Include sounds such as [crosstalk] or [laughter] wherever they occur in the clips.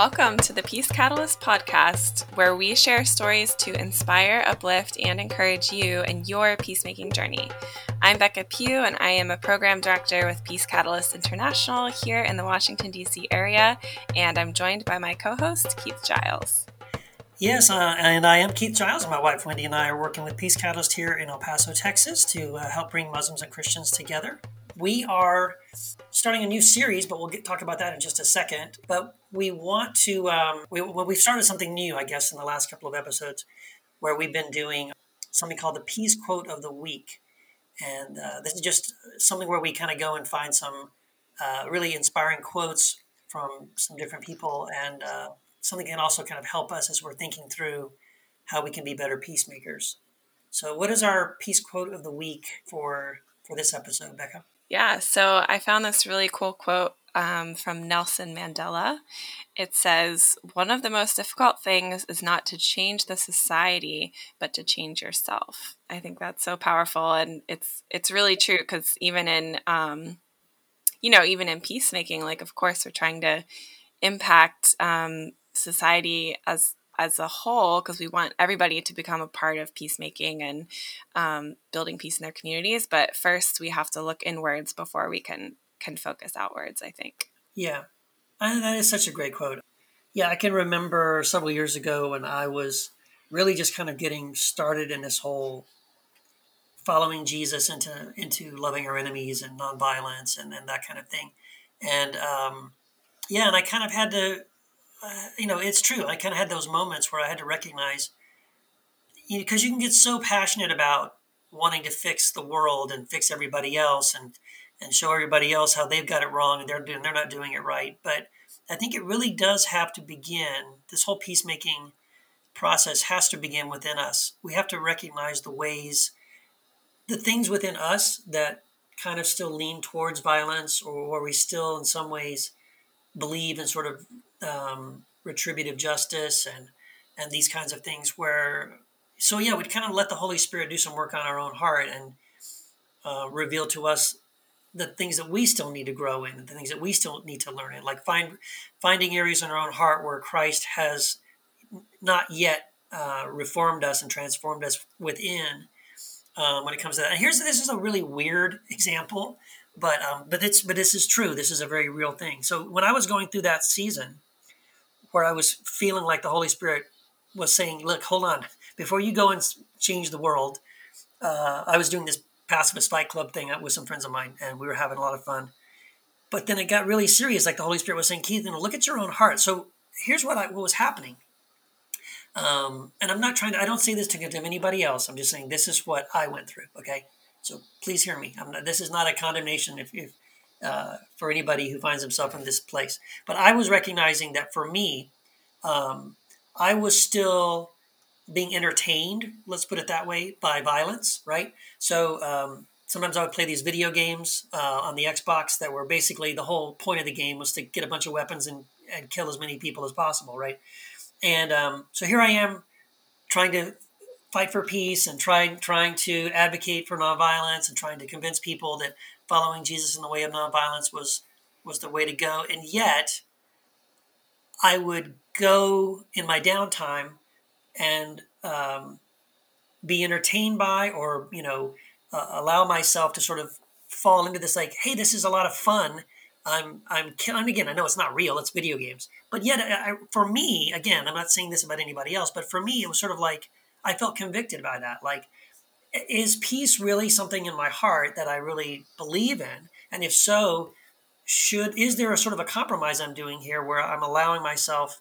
Welcome to the Peace Catalyst podcast, where we share stories to inspire, uplift, and encourage you in your peacemaking journey. I'm Becca Pugh, and I am a program director with Peace Catalyst International here in the Washington, D.C. area, and I'm joined by my co host, Keith Giles. Yes, uh, and I am Keith Giles, and my wife Wendy and I are working with Peace Catalyst here in El Paso, Texas to uh, help bring Muslims and Christians together we are starting a new series, but we'll get, talk about that in just a second. But we want to, um, we, well, we've started something new, I guess, in the last couple of episodes where we've been doing something called the Peace Quote of the Week. And uh, this is just something where we kind of go and find some uh, really inspiring quotes from some different people and uh, something can also kind of help us as we're thinking through how we can be better peacemakers. So, what is our peace quote of the week for for this episode, Becca? Yeah, so I found this really cool quote um, from Nelson Mandela. It says, One of the most difficult things is not to change the society, but to change yourself. I think that's so powerful. And it's, it's really true because even in, um, you know, even in peacemaking, like, of course, we're trying to impact um, society as as a whole because we want everybody to become a part of peacemaking and um, building peace in their communities but first we have to look inwards before we can can focus outwards i think. Yeah. And that is such a great quote. Yeah i can remember several years ago when i was really just kind of getting started in this whole following jesus into into loving our enemies and nonviolence and, and that kind of thing. And um, yeah and i kind of had to uh, you know, it's true. I kind of had those moments where I had to recognize, because you, know, you can get so passionate about wanting to fix the world and fix everybody else and and show everybody else how they've got it wrong and they're doing they're not doing it right. But I think it really does have to begin. This whole peacemaking process has to begin within us. We have to recognize the ways, the things within us that kind of still lean towards violence or where we still in some ways believe in sort of um, retributive justice and and these kinds of things where so yeah we'd kind of let the holy spirit do some work on our own heart and uh, reveal to us the things that we still need to grow in the things that we still need to learn in like find finding areas in our own heart where christ has not yet uh, reformed us and transformed us within um, when it comes to that. And here's this is a really weird [laughs] example but um, but it's but this is true. This is a very real thing. So when i was going through that season where I was feeling like the Holy Spirit was saying, "Look, hold on, before you go and change the world." Uh, I was doing this pacifist fight club thing with some friends of mine, and we were having a lot of fun. But then it got really serious. Like the Holy Spirit was saying, "Keith, you know, look at your own heart." So here's what I, what was happening. Um, and I'm not trying to. I don't say this to condemn anybody else. I'm just saying this is what I went through. Okay, so please hear me. Not, this is not a condemnation. If, if uh, for anybody who finds himself in this place. But I was recognizing that for me, um, I was still being entertained, let's put it that way, by violence, right? So um, sometimes I would play these video games uh, on the Xbox that were basically the whole point of the game was to get a bunch of weapons and, and kill as many people as possible, right? And um, so here I am trying to fight for peace and trying trying to advocate for nonviolence and trying to convince people that following Jesus in the way of nonviolence was was the way to go. And yet, I would go in my downtime and um, be entertained by, or you know, uh, allow myself to sort of fall into this like, hey, this is a lot of fun. I'm I'm killing again. I know it's not real; it's video games. But yet, I, for me, again, I'm not saying this about anybody else, but for me, it was sort of like I felt convicted by that. Like, is peace really something in my heart that I really believe in? And if so, should is there a sort of a compromise I'm doing here where I'm allowing myself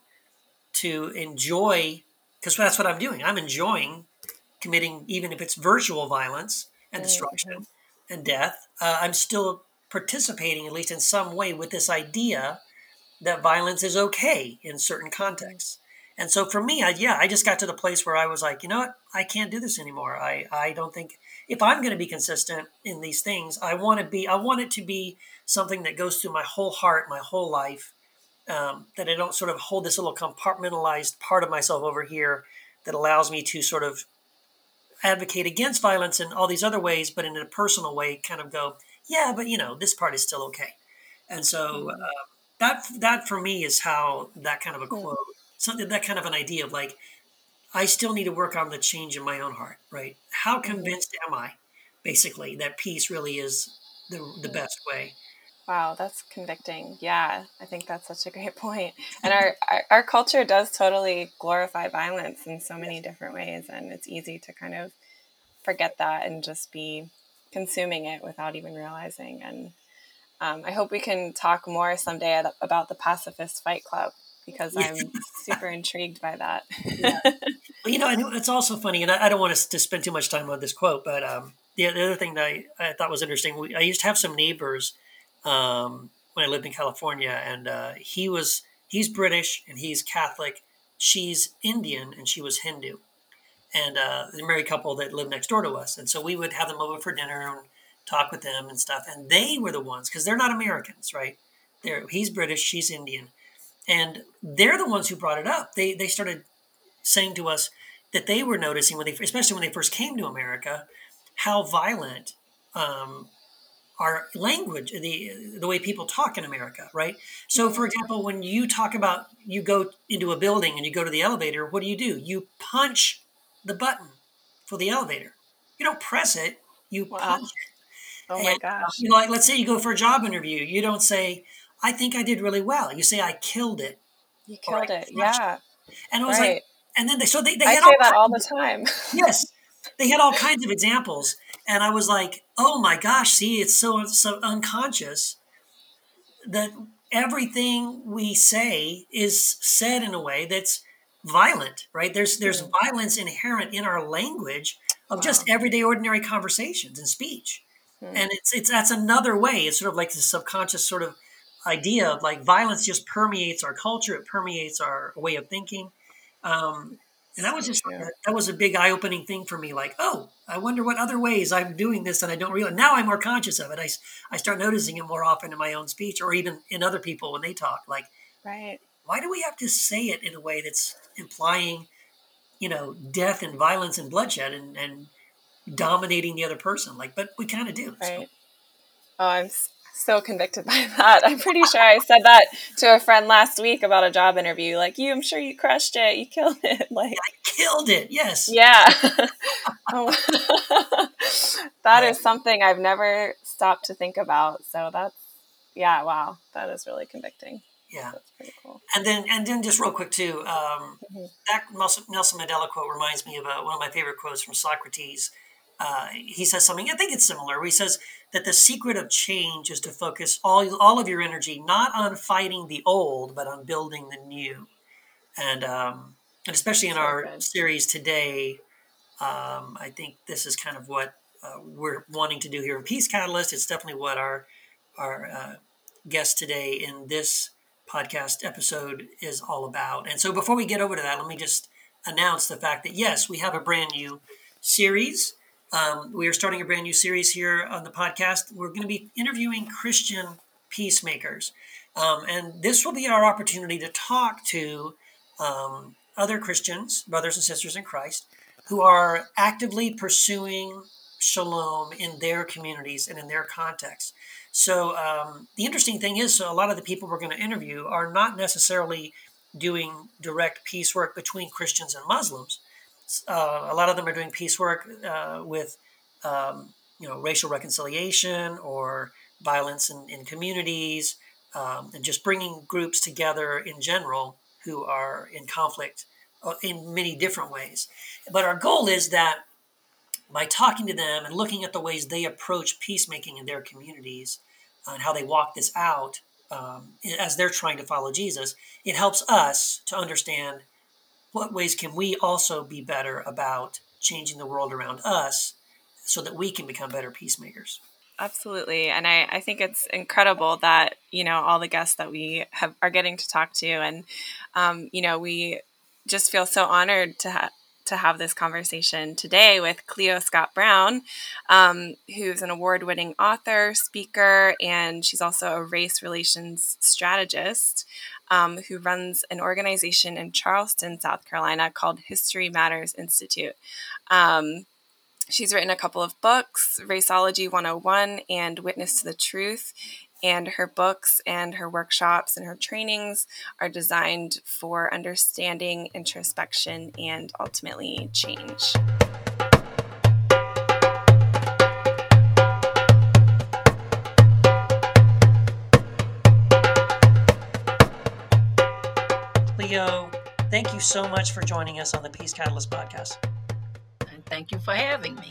to enjoy because that's what I'm doing. I'm enjoying committing even if it's virtual violence and destruction mm-hmm. and death. Uh, I'm still participating at least in some way with this idea that violence is okay in certain contexts. And so for me, I, yeah, I just got to the place where I was like, you know what, I can't do this anymore. I, I don't think if I'm going to be consistent in these things, I want to be, I want it to be something that goes through my whole heart, my whole life, um, that I don't sort of hold this little compartmentalized part of myself over here that allows me to sort of advocate against violence in all these other ways, but in a personal way, kind of go, yeah, but you know, this part is still okay. And so, mm-hmm. uh, that that for me is how that kind of a quote, something that kind of an idea of like, I still need to work on the change in my own heart, right? How mm-hmm. convinced am I, basically, that peace really is the the best way? Wow, that's convicting. Yeah, I think that's such a great [laughs] point. And our, [laughs] our, our culture does totally glorify violence in so many different ways, and it's easy to kind of forget that and just be consuming it without even realizing. And um, I hope we can talk more someday about the Pacifist Fight Club because I'm super intrigued by that. yeah. [laughs] Well, you know, it's also funny, and I, I don't want to, to, spend too much time on this quote, but um, the, the, other thing that I, I thought was interesting, we, I used to have some neighbors um, when I lived in California, and uh, he was he's British and he's Catholic. She's Indian and she was Hindu, and uh, the married couple that lived next door to us. And so we would have them over for dinner and talk with them and stuff. And they were the ones because they're not Americans, right? They're he's British, she's Indian, and they're the ones who brought it up. They they started saying to us that they were noticing when they, especially when they first came to America, how violent um, our language, the the way people talk in America, right? So, for example, when you talk about you go into a building and you go to the elevator, what do you do? You punch the button for the elevator. You don't press it; you wow. punch it. Oh my and, gosh! You know, like let's say you go for a job interview, you don't say, "I think I did really well." You say, "I killed it." You killed it, yeah. And I was right. like, and then they so they, they I had say that all the time. [laughs] yes, they had all kinds of examples, and I was like, "Oh my gosh! See, it's so so unconscious that everything we say is said in a way that's violent, right? There's there's mm-hmm. violence inherent in our language of wow. just everyday ordinary conversations and speech. Mm-hmm. And it's it's that's another way. It's sort of like the subconscious sort of idea of like violence just permeates our culture, it permeates our way of thinking. Um, and that was just yeah. that was a big eye opening thing for me. Like, oh, I wonder what other ways I'm doing this and I don't realize. Now I'm more conscious of it. I, I start noticing it more often in my own speech or even in other people when they talk. Like, right. Why do we have to say it in a way that's implying, you know, death and violence and bloodshed and, and dominating the other person? Like, but we kind of do. Right. So. Oh, I'm so convicted [laughs] by that. I'm pretty sure I said that to a friend last week about a job interview. Like, you, I'm sure you crushed it. You killed it. [laughs] Like, I killed it. Yes. Yeah. [laughs] that is something I've never stopped to think about. So that's, yeah, wow. That is really convicting. Yeah, that's pretty cool. And then, and then, just real quick too, um, mm-hmm. that Nelson Mandela quote reminds me of uh, one of my favorite quotes from Socrates. Uh, he says something. I think it's similar. Where he says, that the secret of change is to focus all, all of your energy not on fighting the old, but on building the new. And, um, and especially in so our good. series today, um, I think this is kind of what uh, we're wanting to do here in Peace Catalyst. It's definitely what our, our uh, guest today in this podcast episode is all about. And so before we get over to that, let me just announce the fact that yes, we have a brand new series um, we are starting a brand new series here on the podcast. We're going to be interviewing Christian peacemakers. Um, and this will be our opportunity to talk to um, other Christians, brothers and sisters in Christ, who are actively pursuing shalom in their communities and in their context. So um, the interesting thing is, so a lot of the people we're going to interview are not necessarily doing direct peace work between Christians and Muslims uh, a lot of them are doing peace work uh, with um, you know racial reconciliation or violence in, in communities um, and just bringing groups together in general who are in conflict uh, in many different ways. But our goal is that by talking to them and looking at the ways they approach peacemaking in their communities and how they walk this out um, as they're trying to follow jesus it helps us to understand what ways can we also be better about changing the world around us so that we can become better peacemakers? Absolutely. And I, I think it's incredible that, you know, all the guests that we have are getting to talk to. And, um, you know, we just feel so honored to have to have this conversation today with Cleo Scott Brown, um, who's an award winning author, speaker, and she's also a race relations strategist um, who runs an organization in Charleston, South Carolina called History Matters Institute. Um, she's written a couple of books, Raceology 101 and Witness to the Truth. And her books and her workshops and her trainings are designed for understanding, introspection, and ultimately change. Cleo, thank you so much for joining us on the Peace Catalyst podcast. And thank you for having me.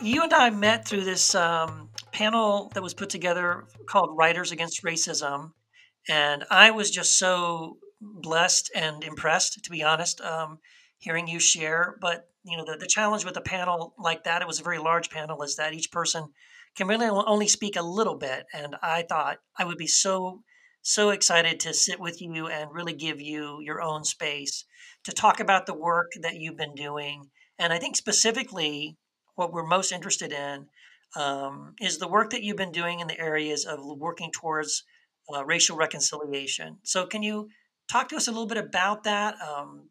You and I met through this um, panel that was put together called Writers Against Racism. And I was just so blessed and impressed, to be honest, um, hearing you share. But, you know, the, the challenge with a panel like that, it was a very large panel, is that each person can really only speak a little bit. And I thought I would be so, so excited to sit with you and really give you your own space to talk about the work that you've been doing. And I think specifically what we're most interested in um, is the work that you've been doing in the areas of working towards uh, racial reconciliation. So, can you talk to us a little bit about that? Um,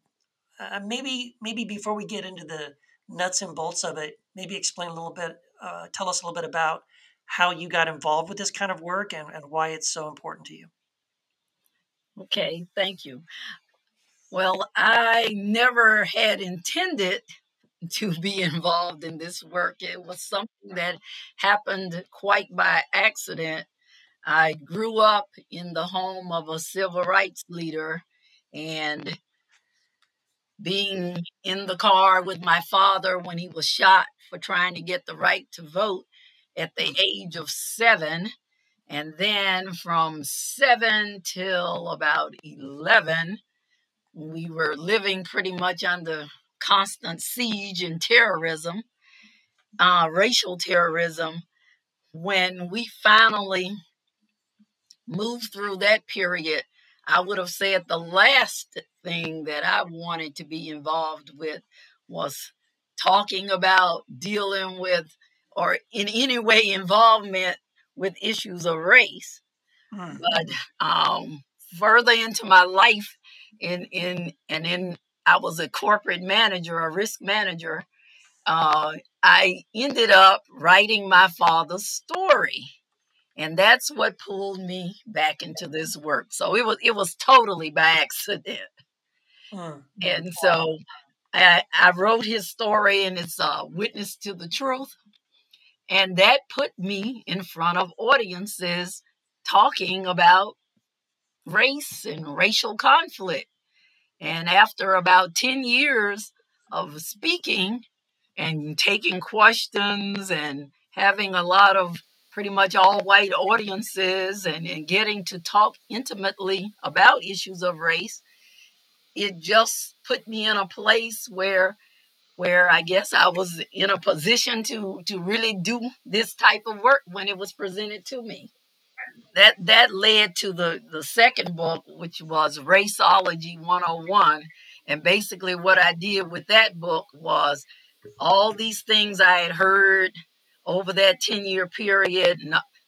uh, maybe, maybe before we get into the nuts and bolts of it, maybe explain a little bit, uh, tell us a little bit about how you got involved with this kind of work and, and why it's so important to you. Okay, thank you. Well, I never had intended to be involved in this work. It was something that happened quite by accident. I grew up in the home of a civil rights leader and being in the car with my father when he was shot for trying to get the right to vote at the age of seven. And then from seven till about 11, we were living pretty much under constant siege and terrorism, uh, racial terrorism, when we finally moved through that period, I would have said the last thing that I wanted to be involved with was talking about dealing with or in any way involvement with issues of race. Hmm. But um, further into my life in in and in I was a corporate manager, a risk manager. Uh, I ended up writing my father's story, and that's what pulled me back into this work. So it was it was totally by accident, mm-hmm. and so I, I, wrote his story, and it's a witness to the truth, and that put me in front of audiences talking about race and racial conflict. And after about 10 years of speaking and taking questions and having a lot of pretty much all white audiences and, and getting to talk intimately about issues of race, it just put me in a place where where I guess I was in a position to to really do this type of work when it was presented to me. That that led to the the second book which was raceology 101 and basically what i did with that book was all these things i had heard over that 10 year period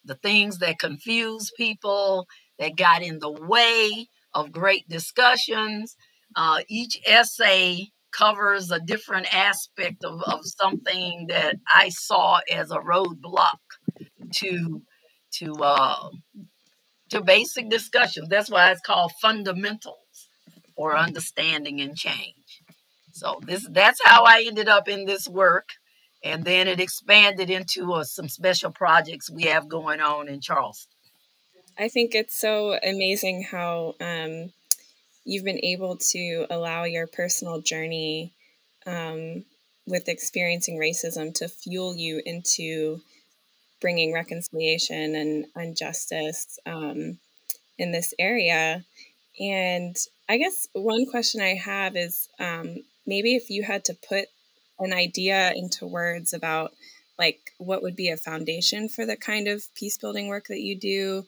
the things that confuse people that got in the way of great discussions uh, each essay covers a different aspect of, of something that i saw as a roadblock to to uh, to basic discussions. That's why it's called fundamentals or understanding and change. So this that's how I ended up in this work, and then it expanded into uh, some special projects we have going on in Charleston. I think it's so amazing how um, you've been able to allow your personal journey um, with experiencing racism to fuel you into bringing reconciliation and, and justice um, in this area. And I guess one question I have is um, maybe if you had to put an idea into words about like what would be a foundation for the kind of peace building work that you do,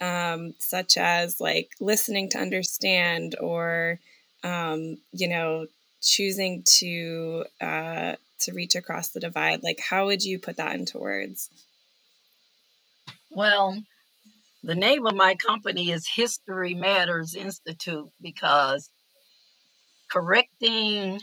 um, such as like listening to understand or um, you know choosing to uh, to reach across the divide. Like how would you put that into words? Well, the name of my company is History Matters Institute because correcting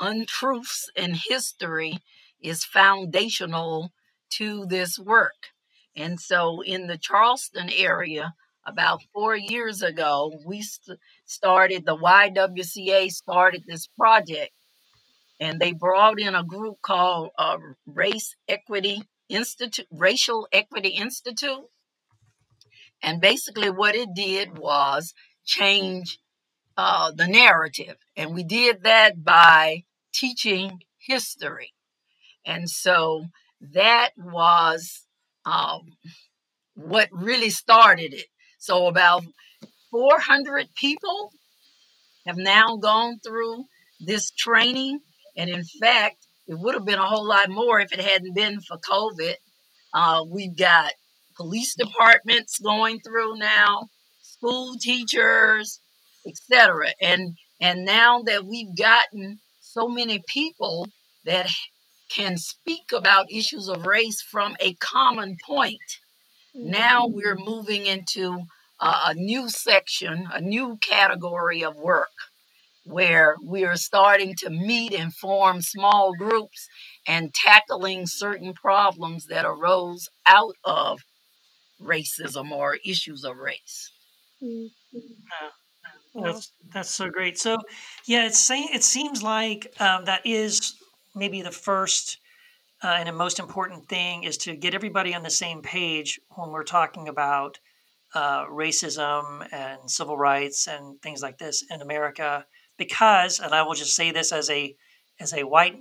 untruths in history is foundational to this work. And so in the Charleston area, about four years ago, we st- started the YWCA started this project, and they brought in a group called uh, Race Equity Institute, Racial Equity Institute, and basically what it did was change uh, the narrative, and we did that by teaching history, and so that was um, what really started it. So about 400 people have now gone through this training. And in fact, it would have been a whole lot more if it hadn't been for COVID. Uh, we've got police departments going through now, school teachers, etc. And and now that we've gotten so many people that can speak about issues of race from a common point, now we're moving into a new section, a new category of work where we are starting to meet and form small groups and tackling certain problems that arose out of racism or issues of race. Yeah, that's that's so great. So, yeah, it's saying it seems like um, that is maybe the first uh, and the most important thing is to get everybody on the same page when we're talking about uh, racism and civil rights and things like this in America. Because, and I will just say this as a as a white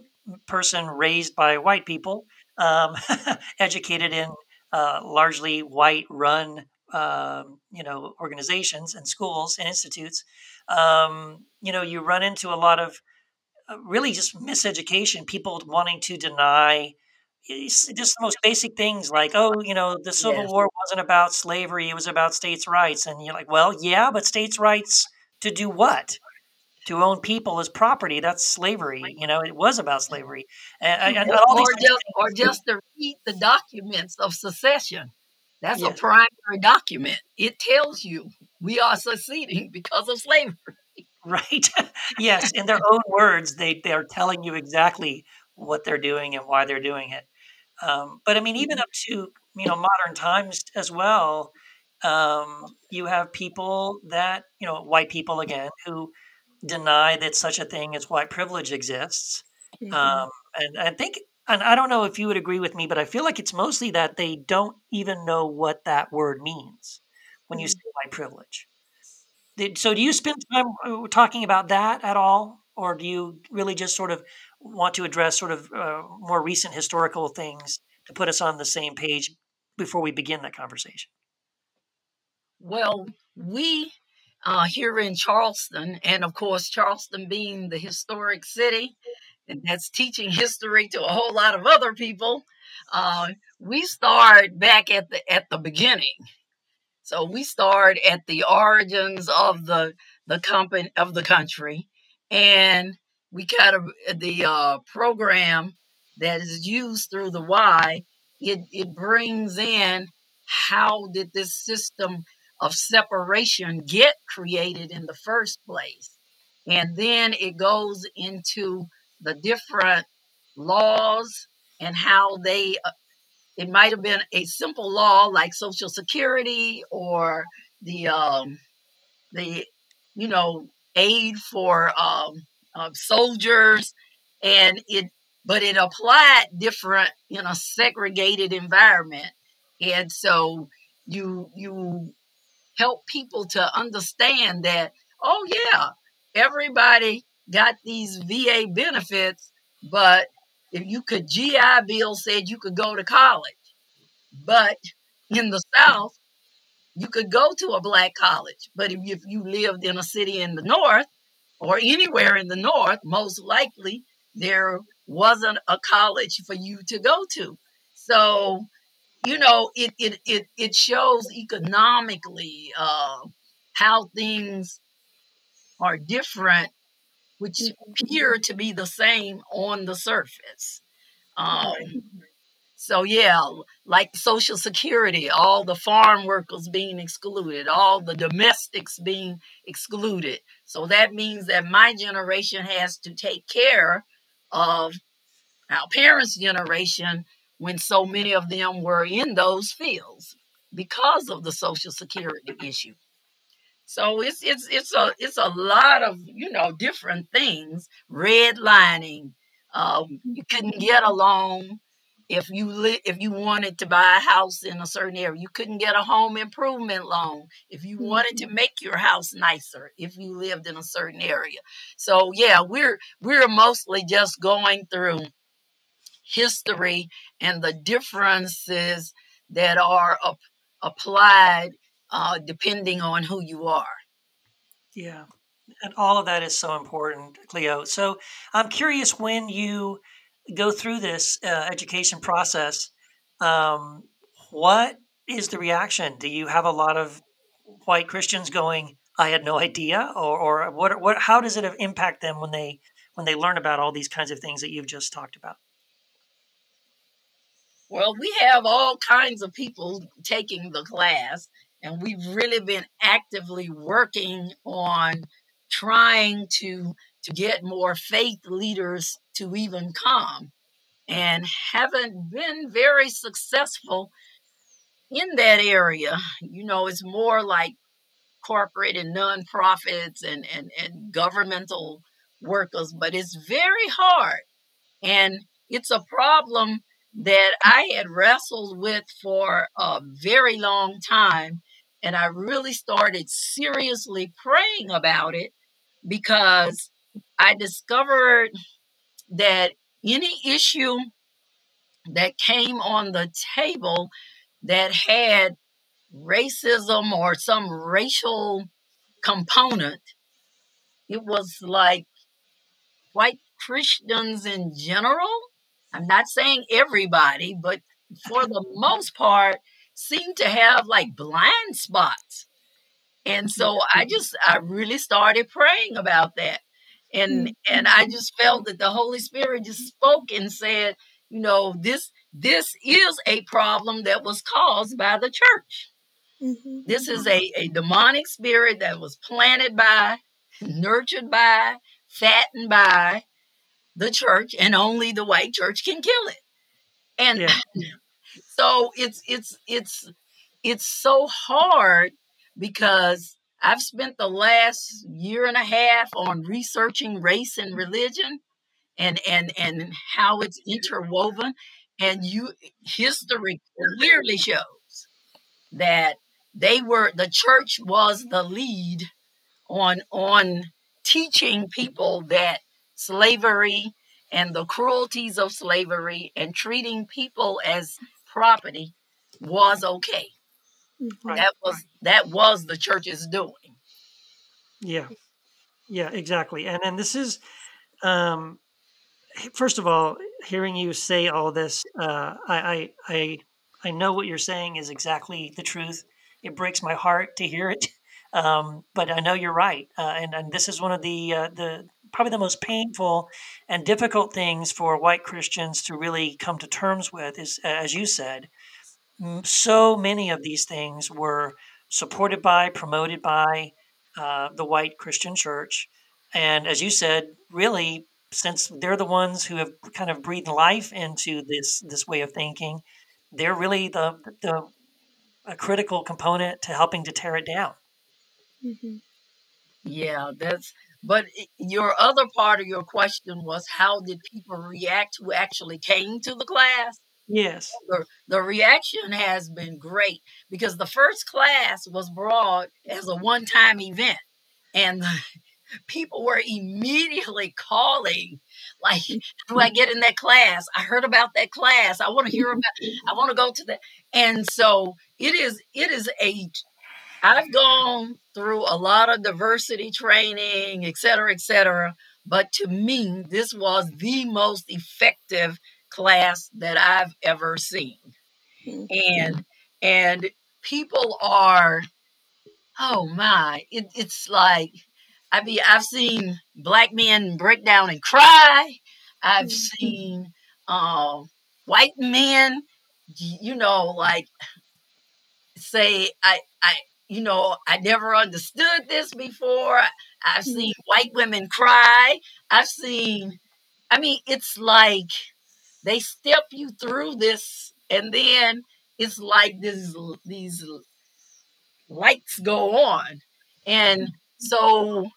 person raised by white people, um, [laughs] educated in uh, largely white run um, you know organizations and schools and institutes. Um, you know, you run into a lot of Uh, really just miseducation, people wanting to deny just the most basic things like, oh, you know, the Civil yes. War wasn't about slavery, it was about states' rights. And you're like, well, yeah, but states' rights to do what? To own people as property. That's slavery. You know, it was about slavery. [laughs] And, and or, just, or just to read the documents of secession. That's yes. a primary document. It tells you we are seceding because of slavery. Right. [laughs] yes. In their own words, they, they're telling you exactly what they're doing and why they're doing it. Um, but I mean, even mm-hmm. up to you know modern times as well, um, you have people that you know white people again who deny that such a thing as white privilege exists. Mm-hmm. Um, and I think, and I don't know if you would agree with me, but I feel like it's mostly that they don't even know what that word means when you mm-hmm. say white privilege. So, do you spend time uh, talking about that at all, or do you really just sort of want to address sort of uh, more recent historical things to put us on the same page before we begin that conversation? Well, we uh, here in Charleston, and of course, Charleston being the historic city, and that's teaching history to a whole lot of other people. Uh, we start back at the at the beginning. So we start at the origins of the the company of the country, and we kind of the uh, program that is used through the Y. It it brings in how did this system of separation get created in the first place, and then it goes into the different laws and how they. It might have been a simple law like Social Security or the um, the you know aid for um, of soldiers and it but it applied different in a segregated environment. And so you you help people to understand that oh yeah everybody got these va benefits but if you could gi bill said you could go to college but in the south you could go to a black college but if you, if you lived in a city in the north or anywhere in the North, most likely there wasn't a college for you to go to. So, you know, it it it, it shows economically uh, how things are different, which appear to be the same on the surface. Um, so yeah, like Social Security, all the farm workers being excluded, all the domestics being excluded. So that means that my generation has to take care of our parents' generation when so many of them were in those fields because of the social security issue. So it's it's it's a it's a lot of you know different things. Redlining, um, you couldn't get a loan if you li- if you wanted to buy a house in a certain area. You couldn't get a home improvement loan if you wanted to make your house nicer if you lived in a certain area. So yeah, we're we're mostly just going through history and the differences that are ap- applied uh, depending on who you are. Yeah. And all of that is so important, Cleo. So I'm curious when you go through this uh, education process, um, what is the reaction? Do you have a lot of white Christians going, "I had no idea," or, or what? What? How does it impact them when they when they learn about all these kinds of things that you've just talked about? Well, we have all kinds of people taking the class, and we've really been actively working on trying to to get more faith leaders to even come and haven't been very successful in that area. You know, it's more like corporate and nonprofits and, and, and governmental workers, but it's very hard. And it's a problem that I had wrestled with for a very long time. And I really started seriously praying about it because I discovered that any issue that came on the table that had racism or some racial component, it was like white Christians in general. I'm not saying everybody, but for the [laughs] most part, seem to have like blind spots. And so I just I really started praying about that. And and I just felt that the Holy Spirit just spoke and said, you know, this this is a problem that was caused by the church. Mm-hmm. This is a, a demonic spirit that was planted by, nurtured by, fattened by the church, and only the white church can kill it. And yeah. So it's it's it's it's so hard because I've spent the last year and a half on researching race and religion and and and how it's interwoven. And you history clearly shows that they were the church was the lead on on teaching people that slavery and the cruelties of slavery and treating people as property was okay. Right. That was that was the church's doing. Yeah, yeah, exactly. And and this is, um, first of all, hearing you say all this, uh, I, I I I know what you're saying is exactly the truth. It breaks my heart to hear it, [laughs] um, but I know you're right. Uh, and and this is one of the uh, the probably the most painful and difficult things for white Christians to really come to terms with is, as you said, so many of these things were supported by, promoted by uh, the white Christian church. And as you said, really, since they're the ones who have kind of breathed life into this this way of thinking, they're really the the a critical component to helping to tear it down. Mm-hmm. Yeah, that's. But your other part of your question was how did people react who actually came to the class? Yes. The, the reaction has been great because the first class was brought as a one time event. And [laughs] people were immediately calling, like, do I get in that class? I heard about that class. I want to hear about I want to go to that. And so it is it is a I've gone through a lot of diversity training, et cetera, et cetera. But to me, this was the most effective class that I've ever seen. And and people are oh my, it, it's like I mean I've seen black men break down and cry. I've mm-hmm. seen uh, white men, you know, like say I I you know I never understood this before. I've mm-hmm. seen white women cry. I've seen I mean it's like they step you through this, and then it's like this these lights go on, and so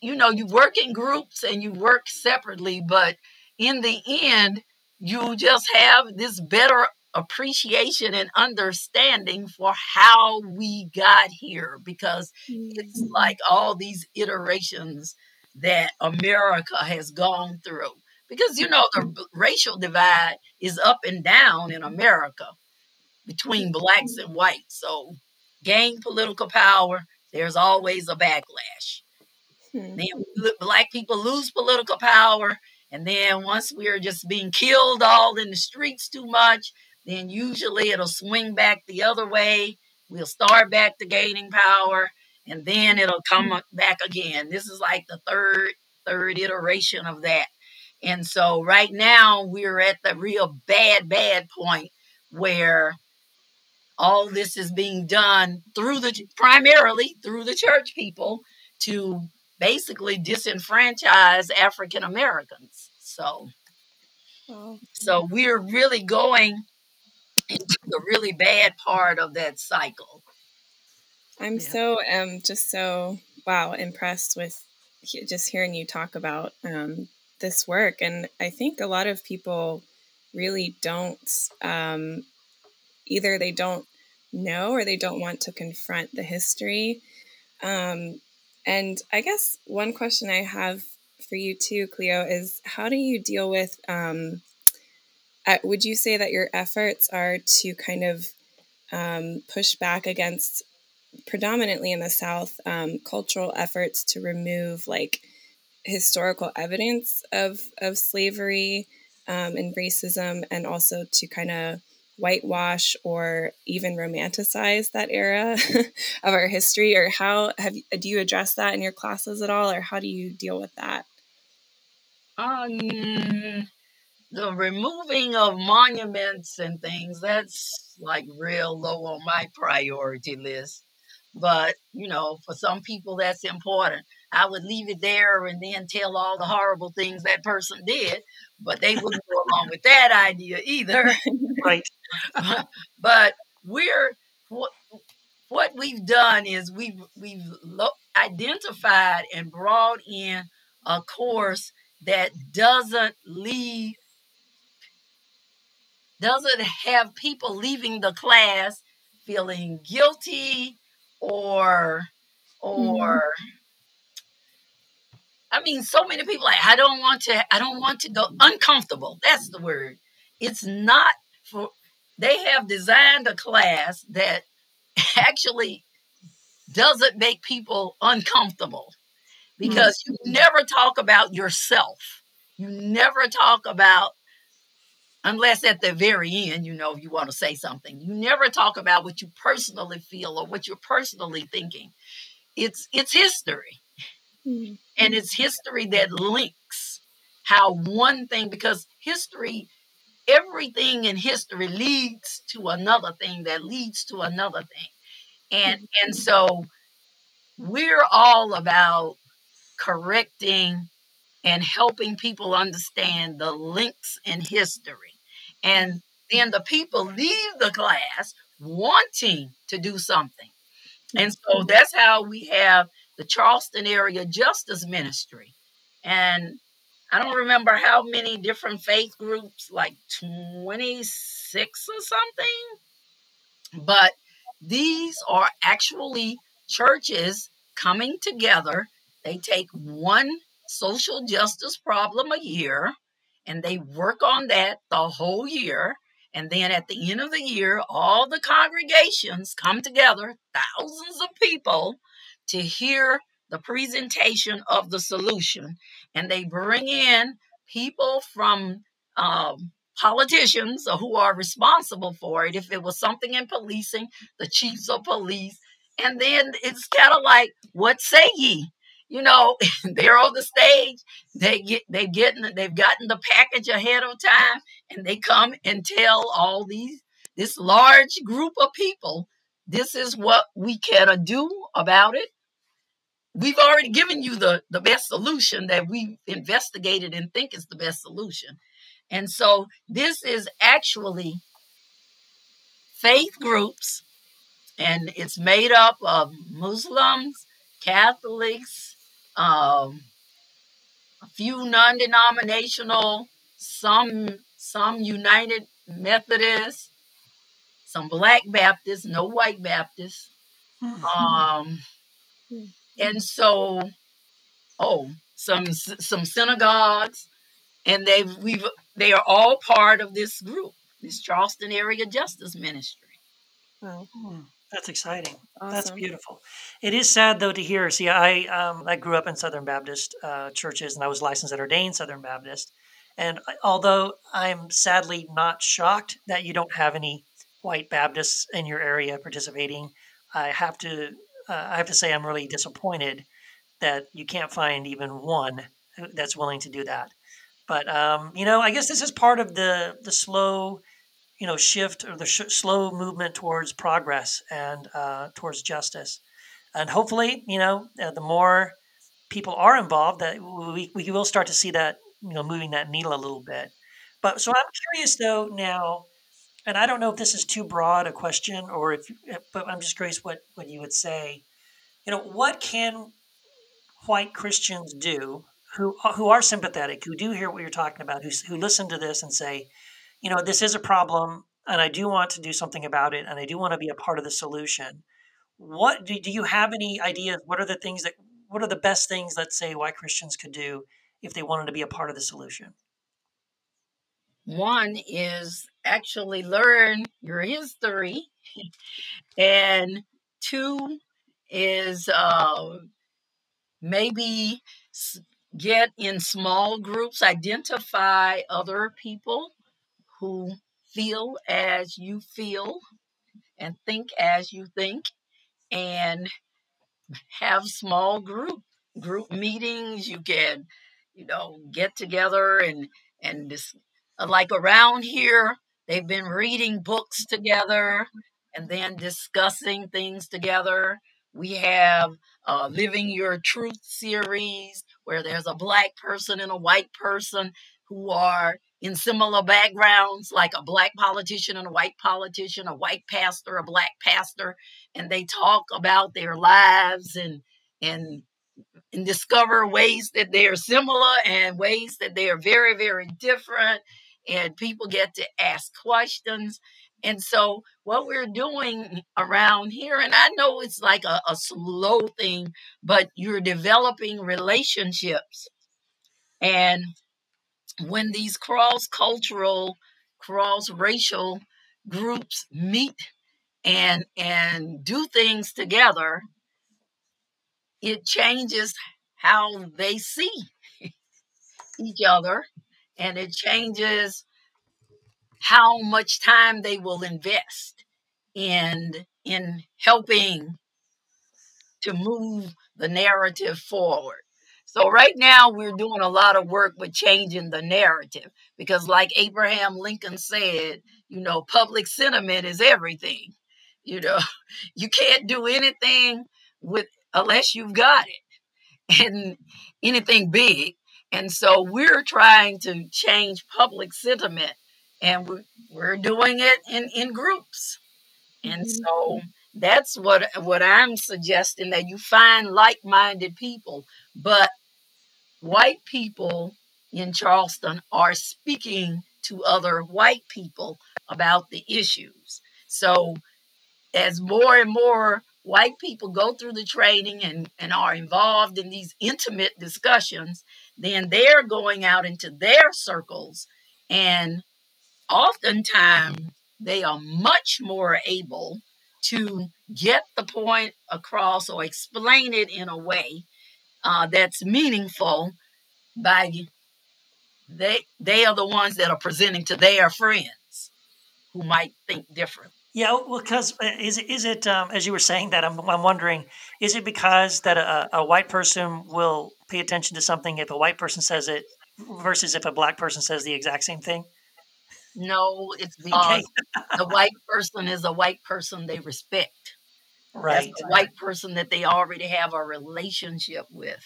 you know you work in groups and you work separately, but in the end, you just have this better appreciation and understanding for how we got here because it's Mm. like all these iterations that America has gone through. Because you know, the racial divide is up and down in America between blacks and whites. So, gain political power, there's always a backlash. Hmm. Then black people lose political power, and then once we're just being killed all in the streets too much, then usually it'll swing back the other way. We'll start back to gaining power, and then it'll come back again. This is like the third third iteration of that. And so right now we're at the real bad bad point where all this is being done through the primarily through the church people to basically disenfranchise African Americans. So so we're really going into the really bad part of that cycle. I'm Yeah. so um just so wow impressed with he- just hearing you talk about um, this work, and I think a lot of people really don't um, either they don't know or they don't want to confront the history. Um, and I guess one question I have for you too, Cleo, is how do you deal with? Um, would you say that your efforts are to kind of um, push back against predominantly in the South, um, cultural efforts to remove like historical evidence of of slavery um, and racism, and also to kind of whitewash or even romanticize that era [laughs] of our history. Or how have do you address that in your classes at all, or how do you deal with that? Um, the removing of monuments and things, that's like real low on my priority list. But, you know, for some people that's important. I would leave it there and then tell all the horrible things that person did, but they wouldn't go along with that idea either. Right. [laughs] but we're what what we've done is we've we've lo- identified and brought in a course that doesn't leave doesn't have people leaving the class feeling guilty or mm-hmm. or I mean so many people like I don't want to I don't want to go uncomfortable. That's the word. It's not for they have designed a class that [laughs] actually doesn't make people uncomfortable because mm-hmm. you never talk about yourself. You never talk about unless at the very end, you know, you want to say something. You never talk about what you personally feel or what you're personally thinking. It's it's history. Mm. And it's history that links how one thing because history everything in history leads to another thing that leads to another thing. And and so we're all about correcting and helping people understand the links in history. And then the people leave the class wanting to do something. And so mm-hmm. that's how we have the Charleston Area Justice Ministry. And I don't remember how many different faith groups, like 26 or something. But these are actually churches coming together. They take one social justice problem a year and they work on that the whole year. And then at the end of the year, all the congregations come together, thousands of people, to hear the presentation of the solution. And they bring in people from um, politicians who are responsible for it. If it was something in policing, the chiefs of police. And then it's kind of like, what say ye? You know, [laughs] they're on the stage. They get they've getting they've gotten the package ahead of time, and they come and tell all these this large group of people, this is what we can do about it. We've already given you the the best solution that we've investigated and think is the best solution. And so this is actually faith groups, and it's made up of Muslims, Catholics, um, a few non-denominational, some some United Methodists, some Black Baptists, no White Baptists, [laughs] um, and so oh, some some synagogues, and they've we've they are all part of this group, this Charleston Area Justice Ministry. Oh, that's exciting. Awesome. That's beautiful. It is sad though to hear. See, I um, I grew up in Southern Baptist uh, churches, and I was licensed and ordained Southern Baptist. And although I'm sadly not shocked that you don't have any white Baptists in your area participating, I have to uh, I have to say I'm really disappointed that you can't find even one that's willing to do that. But um, you know, I guess this is part of the the slow, you know, shift or the sh- slow movement towards progress and uh, towards justice. And hopefully, you know, uh, the more people are involved, that we we will start to see that you know moving that needle a little bit. But so I'm curious though now, and I don't know if this is too broad a question or if, but I'm just curious what what you would say. You know, what can white Christians do who who are sympathetic, who do hear what you're talking about, who who listen to this and say, you know, this is a problem, and I do want to do something about it, and I do want to be a part of the solution. What do, do you have any ideas? What are the things that what are the best things let's say white Christians could do if they wanted to be a part of the solution? One is actually learn your history, [laughs] and two is uh, maybe get in small groups, identify other people who feel as you feel and think as you think, and have small group group meetings. You can, you know, get together and and this like around here they've been reading books together and then discussing things together we have uh, Living Your Truth series, where there's a black person and a white person who are in similar backgrounds, like a black politician and a white politician, a white pastor, a black pastor, and they talk about their lives and and and discover ways that they are similar and ways that they are very, very different. And people get to ask questions. And so, what we're doing around here, and I know it's like a, a slow thing, but you're developing relationships. And when these cross cultural, cross racial groups meet and and do things together, it changes how they see each other and it changes how much time they will invest in in helping to move the narrative forward. So right now we're doing a lot of work with changing the narrative because like Abraham Lincoln said, you know, public sentiment is everything. You know, [laughs] you can't do anything with unless you've got it [laughs] and anything big. And so we're trying to change public sentiment and we're, we're doing it in, in groups. And mm-hmm. so that's what what I'm suggesting that you find like-minded people, but white people in Charleston are speaking to other white people about the issues. So as more and more white people go through the training and, and are involved in these intimate discussions, then they're going out into their circles and oftentimes they are much more able to get the point across or explain it in a way uh, that's meaningful by they they are the ones that are presenting to their friends who might think different. Yeah, well, because uh, is it um, as you were saying that I'm I'm wondering is it because that a, a white person will pay attention to something if a white person says it versus if a black person says the exact same thing? No, it's because the white person is a white person they respect. Right. That's a white person that they already have a relationship with.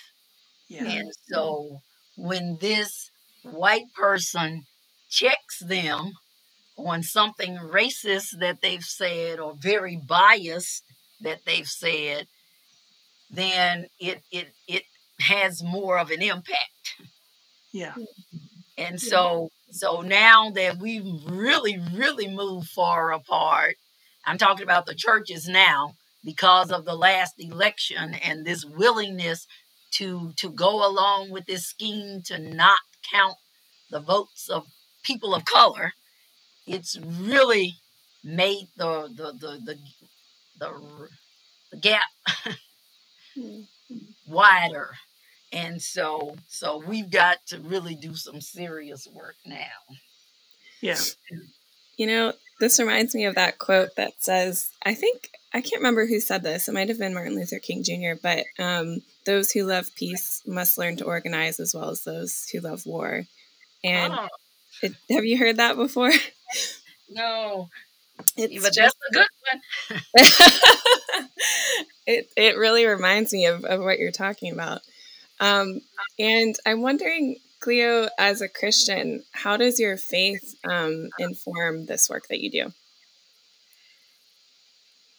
Yeah. And so when this white person checks them on something racist that they've said or very biased that they've said, then it it it has more of an impact. Yeah. And so so now that we've really, really moved far apart, I'm talking about the churches now because of the last election and this willingness to to go along with this scheme to not count the votes of people of color it's really made the the the the, the, the gap mm-hmm. wider. And so so we've got to really do some serious work now. Yeah. You know this reminds me of that quote that says i think i can't remember who said this it might have been martin luther king jr but um, those who love peace must learn to organize as well as those who love war and oh. it, have you heard that before [laughs] no it's but that's a good one. [laughs] it it really reminds me of, of what you're talking about. Um, and I'm wondering, Cleo, as a Christian, how does your faith um, inform this work that you do?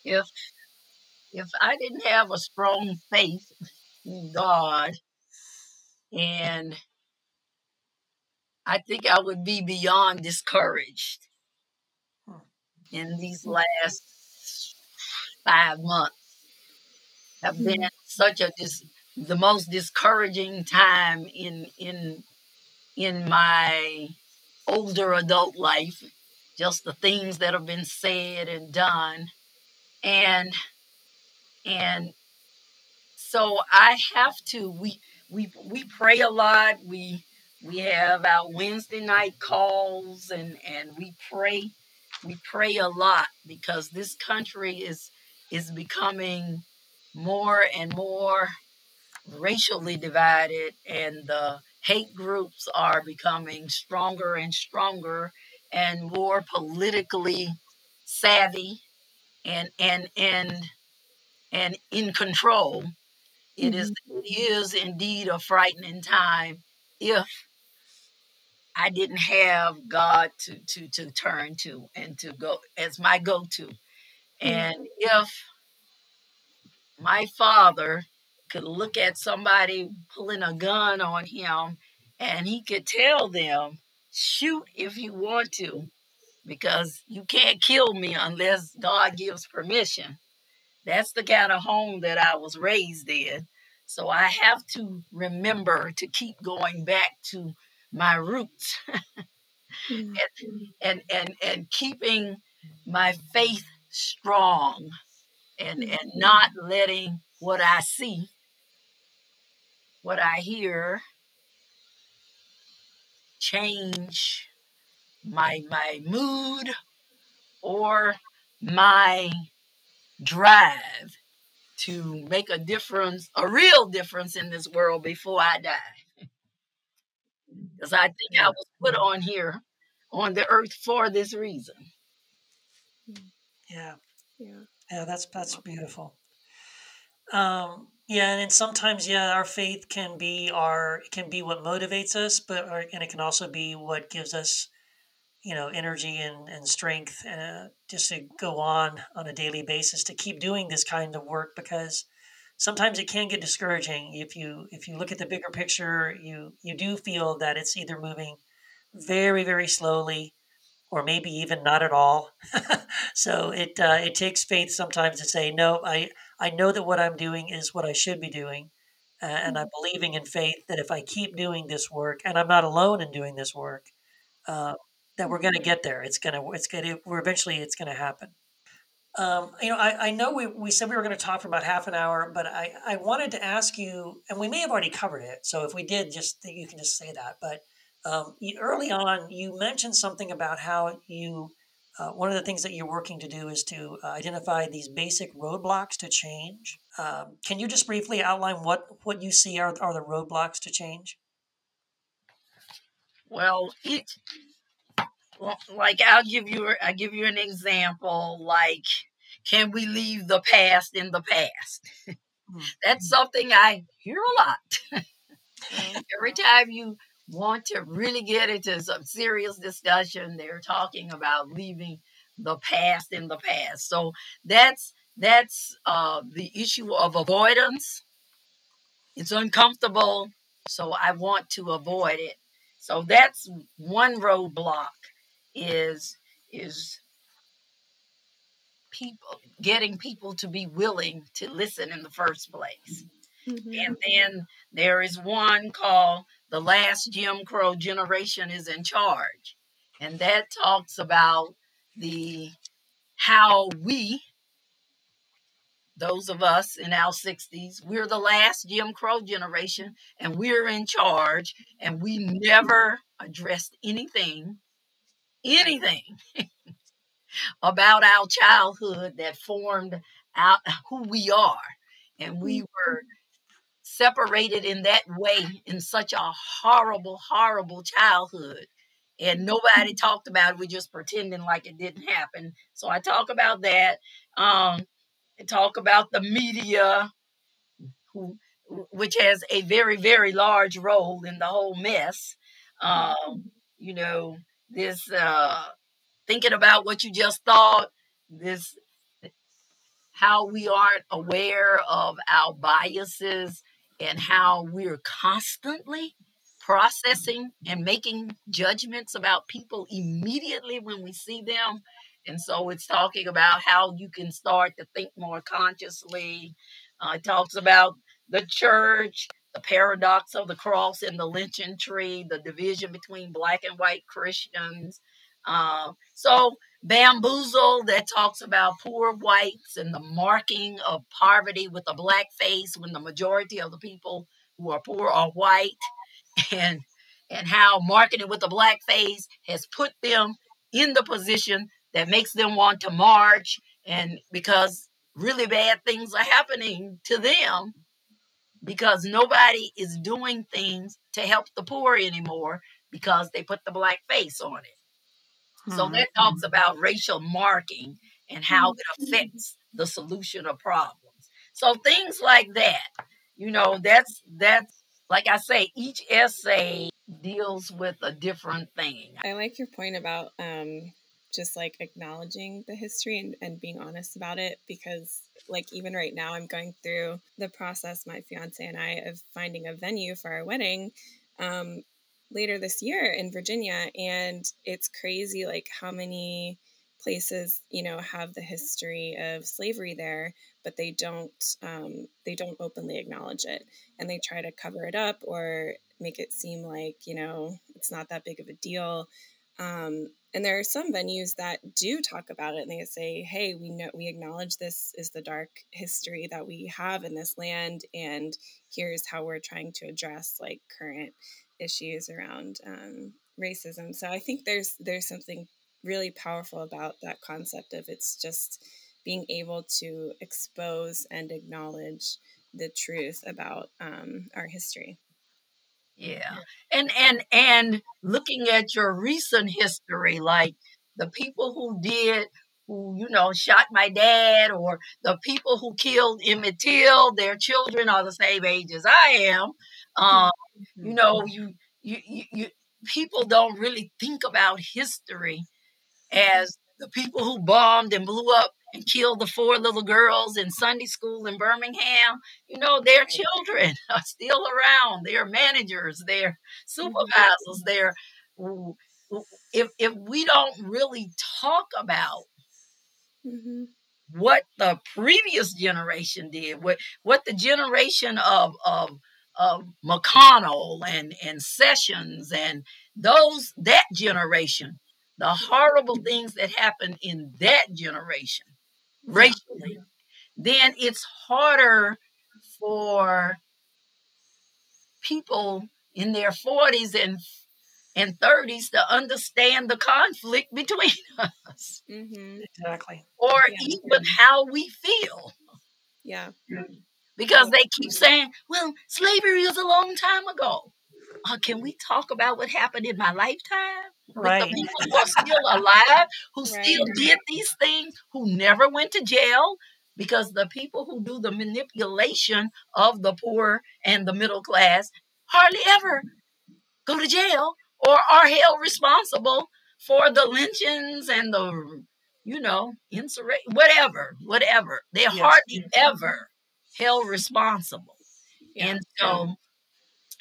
If if I didn't have a strong faith in God, and I think I would be beyond discouraged in these last five months have been mm-hmm. such a dis- the most discouraging time in in in my older adult life just the things that have been said and done. And and so i have to we we we pray a lot. We we have our wednesday night calls and and we pray we pray a lot because this country is is becoming more and more racially divided and the hate groups are becoming stronger and stronger and more politically savvy and and and and in control it mm-hmm. is it is indeed a frightening time if I didn't have God to to to turn to and to go as my go-to. And if my father could look at somebody pulling a gun on him and he could tell them, shoot if you want to, because you can't kill me unless God gives permission. That's the kind of home that I was raised in. So I have to remember to keep going back to my roots mm-hmm. and, and and and keeping my faith strong and and mm-hmm. not letting what I see what I hear change my my mood or my drive to make a difference, a real difference in this world before I die because I think I was put on here on the earth for this reason. Yeah. Yeah. Yeah, that's that's beautiful. Um, yeah, and sometimes, yeah, our faith can be our can be what motivates us, but or, and it can also be what gives us, you know, energy and and strength, uh, just to go on on a daily basis to keep doing this kind of work because sometimes it can get discouraging. If you if you look at the bigger picture you you do feel that it's either moving very very slowly or maybe even not at all. [laughs] So it uh, it takes faith sometimes to say no i i know that what i'm doing is what i should be doing uh, and i'm mm-hmm. believing in faith that if i keep doing this work and i'm not alone in doing this work uh, that we're going to get there it's going to it's going to we're eventually it's going to happen um, you know, I, I know we, we said we were going to talk for about half an hour, but I, I wanted to ask you, and we may have already covered it. So if we did, just you can just say that. But um, early on, you mentioned something about how you uh, one of the things that you're working to do is to uh, identify these basic roadblocks to change. Um, can you just briefly outline what what you see are, are the roadblocks to change? Well, it well, like I'll give you I give you an example like can we leave the past in the past? Mm-hmm. [laughs] That's something I hear a lot. [laughs] Every time you want to really get into some serious discussion, they're talking about leaving the past in the past. So that's that's uh, the issue of avoidance. It's uncomfortable, so I want to avoid it. So that's one roadblock is is people getting people to be willing to listen in the first place. Mm-hmm. And then there is one called The Last Jim Crow Generation is in Charge. And that talks about the how we those of us in our 60s, we're the last Jim Crow generation and we're in charge and we never addressed anything, anything [laughs] about our childhood that formed out who we are. And we mm-hmm. were separated in that way in such a horrible, horrible childhood. And nobody talked about it. We're just pretending like it didn't happen. So I talk about that. Um, I talk about the media, who, which has a very, very large role in the whole mess. Um, you know, this uh, thinking about what you just thought, this how we aren't aware of our biases and how we're constantly processing and making judgments about people immediately when we see them. And so it's talking about how you can start to think more consciously. Uh, it talks about the church, the paradox of the cross and the lynching tree, the division between black and white Christians. Uh, so Bamboozle that talks about poor whites and the marking of poverty with a black face when the majority of the people who are poor are white [laughs] and and how marketing with a black face has put them in the position that makes them want to march and because really bad things are happening to them because nobody is doing things to help the poor anymore because they put the black face on it so that talks about racial marking and how it affects the solution of problems. So things like that, you know, that's that's like I say, each essay deals with a different thing. I like your point about um, just like acknowledging the history and, and being honest about it because like even right now I'm going through the process, my fiance and I, of finding a venue for our wedding. Um, later this year in Virginia. And it's crazy, like, how many places you know have the history of slavery there but they don't um, they don't openly acknowledge it and they try to cover it up or make it seem like you know it's not that big of a deal um, and there are some venues that do talk about it and they say hey we know we acknowledge this is the dark history that we have in this land and here's how we're trying to address like current issues around um, racism. So I think there's there's something really powerful about that concept of it's just being able to expose and acknowledge the truth about um, our history. Yeah, and and and looking at your recent history, like the people who did who you know shot my dad or the people who killed Emmett Till, their children are the same age as I am. Um, you mm-hmm. know, you, you, you, you, people don't really think about history as the people who bombed and blew up and killed the four little girls in Sunday school in Birmingham. You know, their children [laughs] are still around. They're managers, they're mm-hmm. supervisors, they're if if we don't really talk about mm-hmm. what the previous generation did, what what the generation of of of McConnell and and Sessions and those that generation, the horrible things that happened in that generation racially, then it's harder for people in their 40s and and 30s to understand the conflict between [laughs] us. Mm-hmm. Exactly. Or yeah. even how we feel. Yeah. Because they keep saying, well, slavery was a long time ago. Uh, can we talk about what happened in my lifetime? Right. With the people who are still alive, who right. still did these things, who never went to jail, because the people who do the manipulation of the poor and the middle class hardly ever go to jail or are held responsible for the lynchings and the, you know, insurrection, whatever, whatever. They're yes. hardly ever held responsible. Yeah. And so,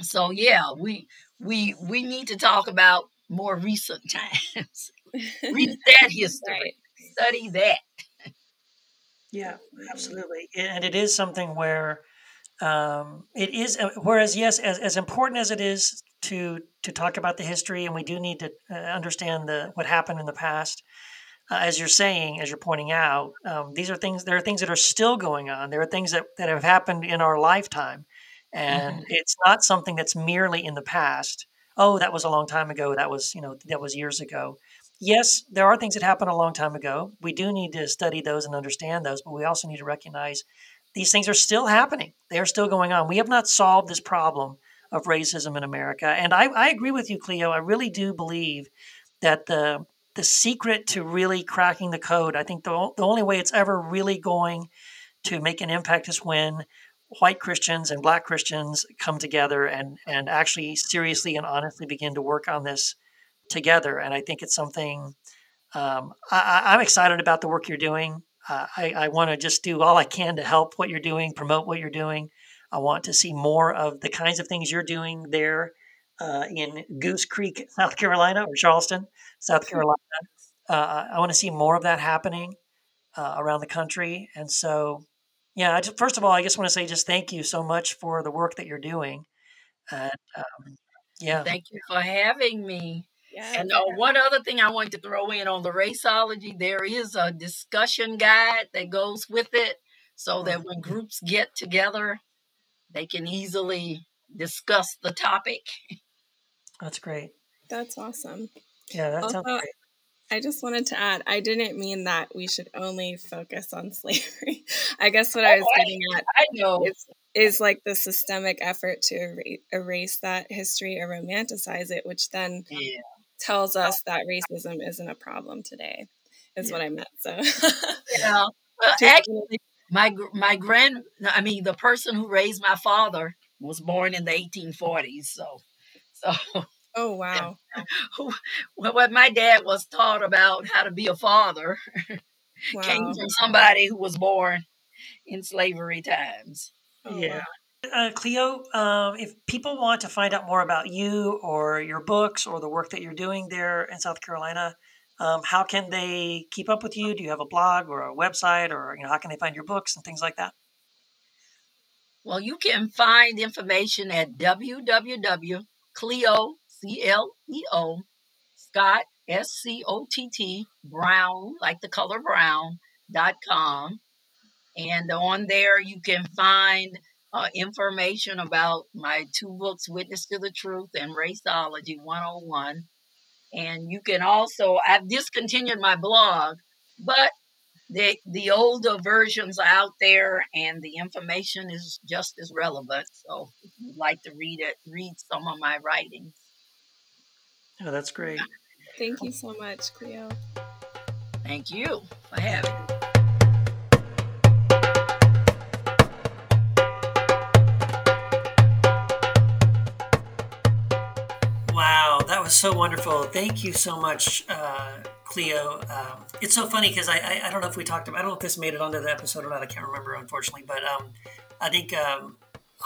so yeah, we we we need to talk about more recent times. [laughs] Read that history. Right. Study that. Yeah, absolutely. And it is something where um, it is, uh, whereas, yes, as, as important as it is to to talk about the history, and we do need to uh, understand the what happened in the past. Uh, as you're saying, as you're pointing out, um, these are things. There are things that are still going on. There are things that that have happened in our lifetime, and mm-hmm. it's not something that's merely in the past. Oh, that was a long time ago. That was you know that was years ago yes, there are things that happened a long time ago. We do need to study those and understand those, but we also need to recognize these things are still happening. They are still going on. We have not solved this problem of racism in America. And I, I agree with you, Cleo. I really do believe that the the secret to really cracking the code, I think the, the only way it's ever really going to make an impact is when white Christians and black Christians come together and, and actually seriously and honestly begin to work on this together. And I think it's something um, I, am excited about the work you're doing. Uh, I, I want to just do all I can to help what you're doing, promote what you're doing. I want to see more of the kinds of things you're doing there uh, in Goose Creek, [laughs] South Carolina, or Charleston, South mm-hmm. Carolina. Uh, I want to see more of that happening uh, around the country. And so, yeah, just, first of all, I just want to say just thank you so much for the work that you're doing. And um, yeah. Thank you for having me. Yes. And uh, one other thing I wanted to throw in on the raceology, there is a discussion guide that goes with it so that when mm-hmm. groups get together, they can easily discuss the topic. That's great. That's awesome. Yeah, that also, sounds great. I just wanted to add, I didn't mean that we should only focus on [laughs] slavery. I guess what oh, I was getting I, at I know. Is, is like the systemic effort to erase that history or romanticize it, which then yeah tells us that racism isn't a problem today is yeah. what i meant so yeah [laughs] well, actually my my grand i mean the person who raised my father was born in the 1840s so so oh [laughs] wow what my dad was taught about how to be a father [laughs] wow. came from somebody who was born in slavery times oh, yeah wow. Uh, Cleo, um, if people want to find out more about you or your books or the work that you're doing there in South Carolina, um, how can they keep up with you? Do you have a blog or a website, or you know, how can they find your books and things like that? Well, you can find information at www.cleo, C-L-E-O, Scott, S-C-O-T-T, Brown, like the color brown, dot com. And on there you can find uh, information about my two books, Witness to the Truth and Raceology 101. And you can also, I've discontinued my blog, but the, the older versions are out there and the information is just as relevant. So if you'd like to read it, read some of my writings. Oh, that's great. Thank you so much, Cleo. Thank you for having me. So wonderful. Thank you so much, uh, Cleo. Um, it's so funny because I, I, I, don't know if we talked about, I don't know if this made it onto the episode or not. I can't remember, unfortunately. But um, I think um,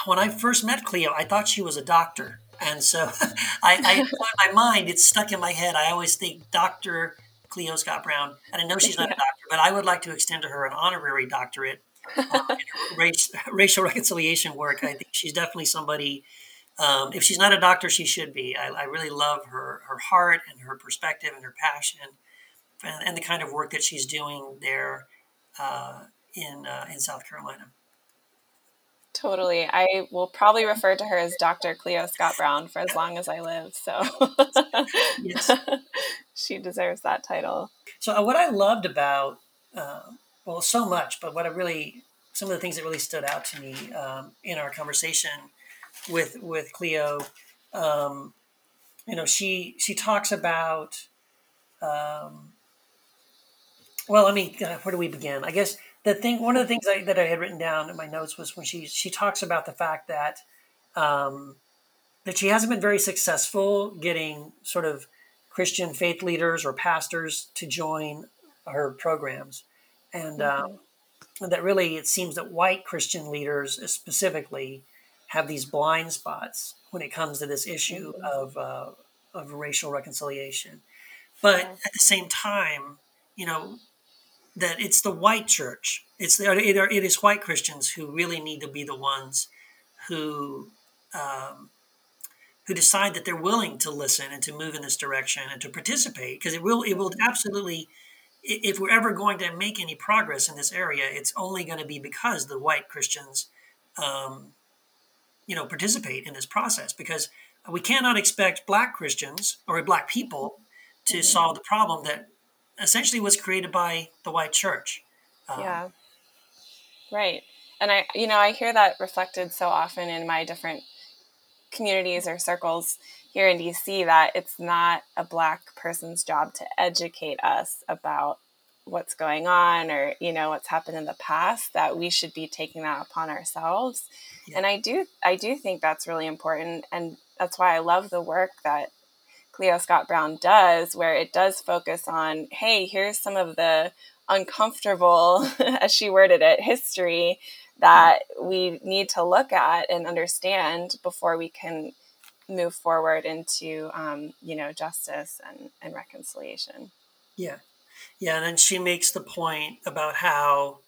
when I first met Cleo, I thought she was a doctor. And so [laughs] I, I [laughs] in my mind, it's stuck in my head. I always think Dr. Cleo Scott Brown. And I know she's not a doctor, but I would like to extend to her an honorary doctorate uh, in race, [laughs] racial reconciliation work. I think she's definitely somebody um, if she's not a doctor, she should be. I, I, really love her her heart and her perspective and her passion, and, and the kind of work that she's doing there uh, in uh, in South Carolina. Totally. I will probably refer to her as Dr. Cleo Scott Brown for as long as I live. So yes. [laughs] she deserves that title. So, uh, what I loved about, uh, well, so much, but what I really, some of the things that really stood out to me um, in our conversation with with Cleo, um, you know, she she talks about. Um, well, I mean, uh, where do we begin? I guess the thing, one of the things I, that I had written down in my notes was when she she talks about the fact that um, that she hasn't been very successful getting sort of Christian faith leaders or pastors to join her programs, and mm-hmm. uh, that really it seems that white Christian leaders specifically have these blind spots when it comes to this issue of uh, of racial reconciliation. But at the same time, you know, that it's the white church. It's the, it, it is white Christians who really need to be the ones who um, who decide that they're willing to listen and to move in this direction and to participate because it will it will absolutely if we're ever going to make any progress in this area it's only going to be because the white christians um, you know participate in this process because we cannot expect black christians or black people to mm-hmm. solve the problem that essentially was created by the white church. Um, yeah. Right. And i you know i hear that reflected so often in my different communities or circles here in DC that it's not a black person's job to educate us about what's going on or you know what's happened in the past that we should be taking that upon ourselves. Yeah. and i do i do think that's really important and that's why i love the work that cleo scott brown does where it does focus on hey here's some of the uncomfortable [laughs] as she worded it history that we need to look at and understand before we can move forward into um, you know justice and, and reconciliation. Yeah yeah and then she makes the point about how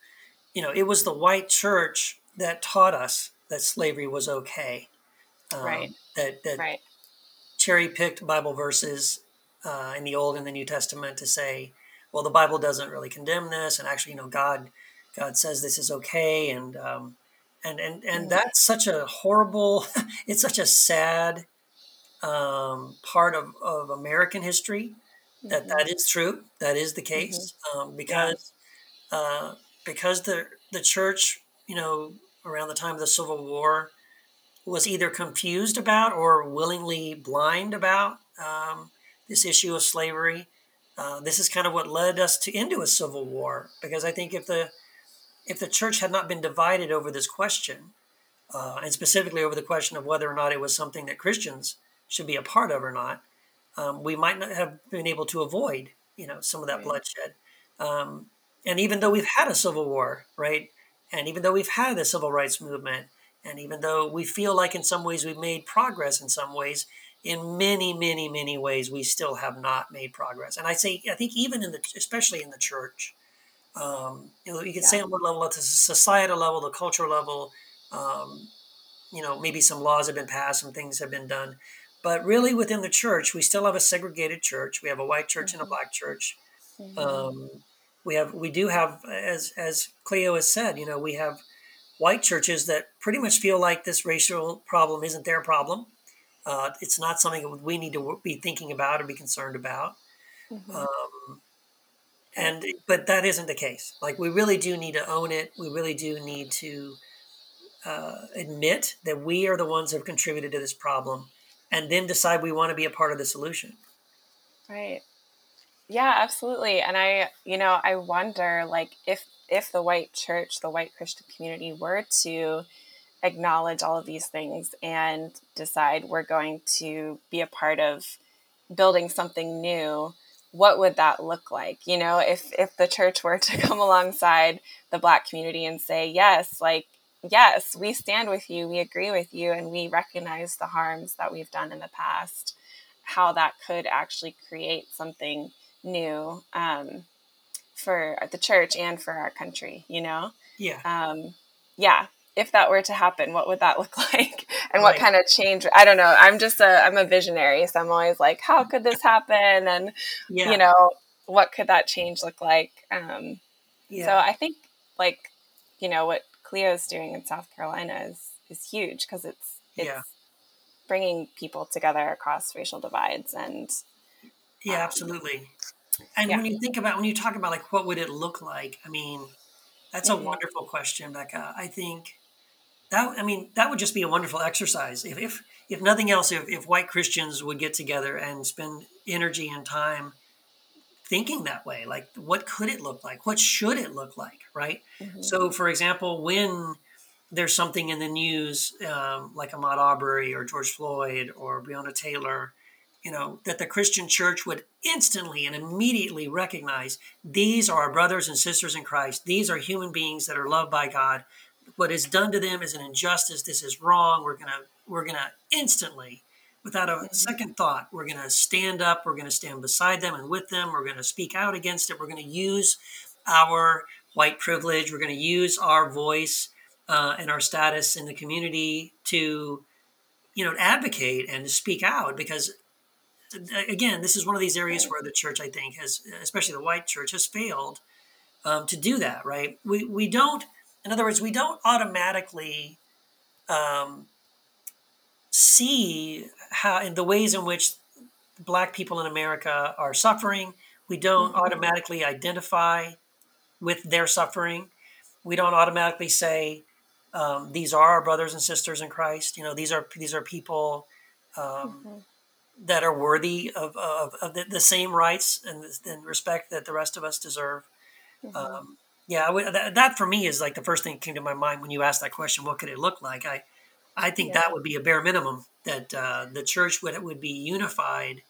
you know it was the white church that taught us that slavery was okay um, right. that, that right. cherry picked bible verses uh, in the old and the new testament to say well the bible doesn't really condemn this and actually you know god God says this is okay, and um, and and and that's such a horrible. [laughs] it's such a sad um, part of, of American history mm-hmm. that is true. That is the case mm-hmm. um, because uh, because the the church, you know, around the time of the Civil War, was either confused about or willingly blind about um, this issue of slavery. Uh, this is kind of what led us to into a civil war because I think if the if the church had not been divided over this question, uh, and specifically over the question of whether or not it was something that Christians should be a part of or not, um, we might not have been able to avoid, you know, some of that right. bloodshed. Um, and even though we've had a civil war, right, and even though we've had the civil rights movement, and even though we feel like in some ways we've made progress in some ways, in many, many, many ways we still have not made progress. And I say, I think even in the, especially in the church, um, you know, you can yeah. say on one level, at the societal level, the cultural level, um, you know, maybe some laws have been passed, some things have been done. But really, within the church, we still have a segregated church. We have a white church mm-hmm. and a mm-hmm. black church. Mm-hmm. Um, we have, we do have, as as Cleo has said, you know, we have white churches that pretty much feel like this racial problem isn't their problem. Uh, it's not something that we need to be thinking about or be concerned about. Mm-hmm. Um, and but that isn't the case like we really do need to own it we really do need to uh, admit that we are the ones who have contributed to this problem and then decide we want to be a part of the solution. Right. Yeah absolutely and i you know i wonder like if if the white church the white christian community were to acknowledge all of these things and decide we're going to be a part of building something new what would that look like? You know if if the church were [laughs] to come alongside the black community and say yes like yes we stand with you we agree with you and we recognize the harms that we've done in the past how that could actually create something new um, for the church and for our country you know yeah um, yeah if that were to happen, what would that [laughs] look like? And what kind of change? I don't know. I'm just a I'm a visionary, so I'm always like, how could this happen? And yeah. you know, what could that change look like? Um, yeah. So I think like you know what Cleo's doing in South Carolina is is huge because it's it's yeah. bringing people together across racial divides and yeah, um, absolutely. And yeah. when you think about when you talk about like what would it look like, I mean, that's mm-hmm. a wonderful question, Becca. I think that I mean that would just be a wonderful exercise if if, if nothing else if, if white Christians would get together and spend energy and time thinking that way like what could it look like what should it look like right mm-hmm. so for example when there's something in the news um, like Ahmaud Arbery or George Floyd or Breonna Taylor, you know, that the Christian church would instantly and immediately recognize these are our brothers and sisters in Christ. These are human beings that are loved by God. What is done to them is an injustice. This is wrong. We're gonna we're gonna instantly, without a mm-hmm. second thought, we're gonna stand up. We're gonna stand beside them and with them. We're gonna speak out against it. We're gonna use our white privilege. We're gonna use our voice uh, and our status in the community to, you know, advocate and to speak out because again, this is one of these areas where the church, I think, has, especially the white church, has failed um, to do that. Right? We we don't. In other words, we don't automatically um, see how in the ways in which Black people in America are suffering. We don't mm-hmm. automatically identify with their suffering. We don't automatically say, um, these are our brothers and sisters in Christ. You know, these are these are people um, mm-hmm. that are worthy of, of, of the, the, same rights and, and, respect that the rest of us deserve. Mm-hmm. Um, yeah, that, that, for me is like the first thing that came to my mind when you asked that question. What could it look like? I I think yeah. that would be a bare minimum that uh, the church would would be unified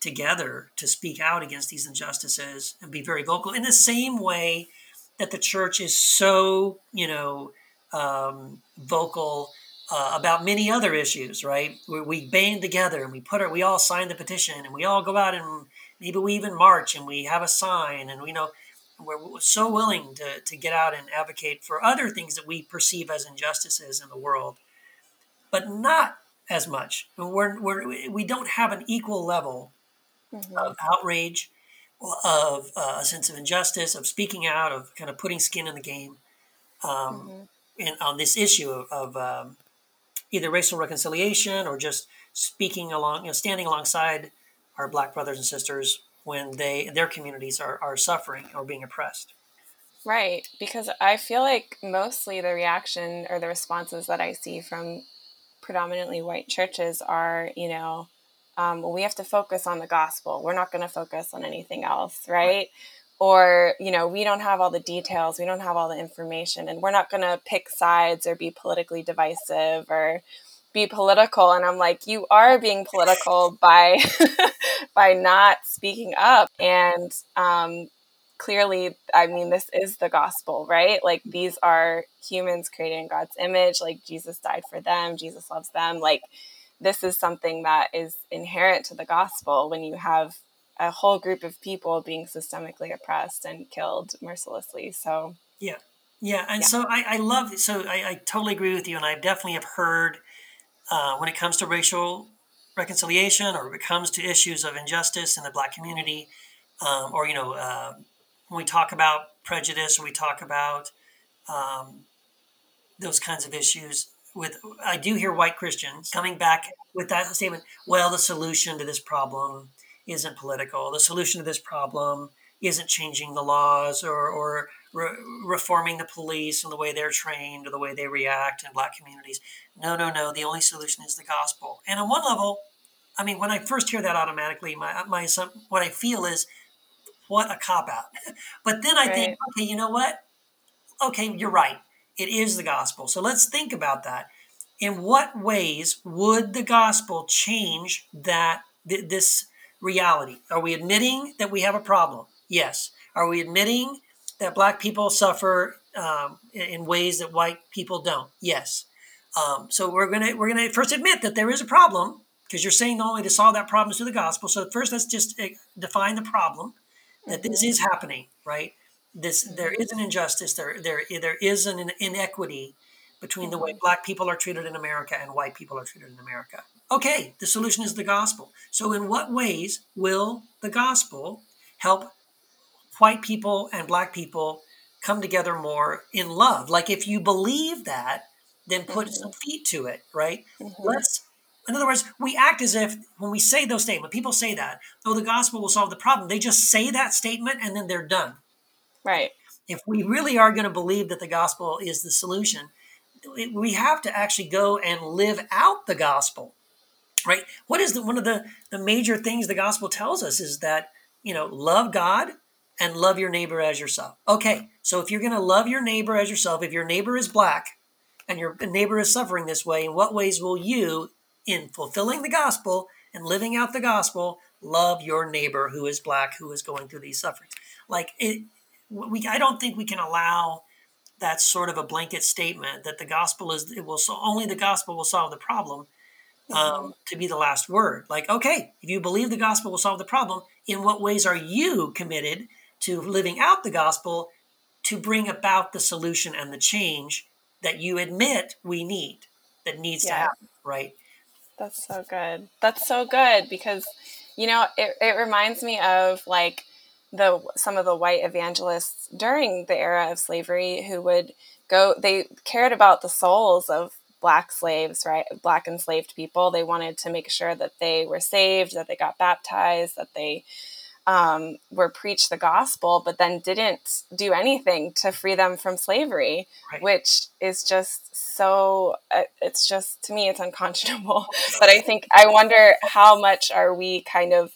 together to speak out against these injustices and be very vocal in the same way that the church is so you know um, vocal uh, about many other issues, right? Where we band together and we put our, we all sign the petition and we all go out and maybe we even march and we have a sign and we know we're so willing to, to get out and advocate for other things that we perceive as injustices in the world, but not as much. We're, we're, we don't have an equal level mm-hmm. of outrage, of uh, a sense of injustice, of speaking out, of kind of putting skin in the game. Um, mm-hmm in, on this issue of, of um, either racial reconciliation or just speaking along, you know, standing alongside our black brothers and sisters when they their communities are, are suffering or being oppressed. Right, because I feel like mostly the reaction or the responses that I see from predominantly white churches are, you know, um, well, we have to focus on the gospel. We're not going to focus on anything else, right? right? Or you know we don't have all the details we don't have all the information and we're not going to pick sides or be politically divisive or be political. And i'm like you are being political [laughs] by [laughs] by not speaking up. And um, clearly i mean this is the gospel right? Like these are humans created in god's image. Like jesus died for them. Jesus loves them. Like this is something that is inherent to the gospel when you have a whole group of people being systemically oppressed and killed mercilessly. So yeah, yeah, and yeah. so I, I love so I, I, totally agree with you, and I definitely have heard uh, when it comes to racial reconciliation or it comes to issues of injustice in the Black community, um, or you know uh, when we talk about prejudice or we talk about um, those kinds of issues. With I do hear white Christians coming back with that statement. Well, the solution to this problem isn't political. The solution to this problem isn't changing the laws or, or re- reforming the police and the way they're trained or the way they react in black communities. No, no, no. The only solution is the gospel. And on one level, I mean, when I first hear that automatically, my, my what I feel is, what a cop out. [laughs] but then I right. think, okay, you know what? Okay, you're right. It is the gospel. So let's think about that. In what ways would the gospel change that th- this reality? Are we admitting that we have a problem? Yes. Are we admitting that black people suffer um, in ways that white people don't? Yes. Um, so we're gonna we're gonna first admit that there is a problem because you're saying not only way to solve that problem is through the gospel. So first, let's just uh, define the problem that this is happening. Right. This there is an injustice. There there there is an inequity between the way black people are treated in America and white people are treated in America. Okay, the solution is the gospel. So, in what ways will the gospel help white people and black people come together more in love? Like, if you believe that, then put mm-hmm. some feet to it, right? Mm-hmm. Let's, in other words, we act as if when we say those statements, people say that, oh, the gospel will solve the problem. They just say that statement and then they're done. Right. If we really are going to believe that the gospel is the solution, we have to actually go and live out the gospel right what is the, one of the the major things the gospel tells us is that you know love god and love your neighbor as yourself okay so if you're going to love your neighbor as yourself if your neighbor is black and your neighbor is suffering this way, in what ways will you, in fulfilling the gospel and living out the gospel, love your neighbor who is black, who is going through these sufferings? Like it, we, I don't think we can allow that sort of a blanket statement that the gospel is it will so only the gospel will solve the problem um, to be the last word. Like, okay, if you believe the gospel will solve the problem, in what ways are you committed to living out the gospel to bring about the solution and the change that you admit we need, that needs yeah. to happen, right? That's so good. That's so good because, you know, it, it reminds me of like the some of the white evangelists during the era of slavery who would go they cared about the souls of black slaves right black enslaved people they wanted to make sure that they were saved that they got baptized that they um, were preached the gospel, but then didn't do anything to free them from slavery, right. which is just so, uh, it's just, to me, it's unconscionable. [laughs] but I think, I wonder how much are we kind of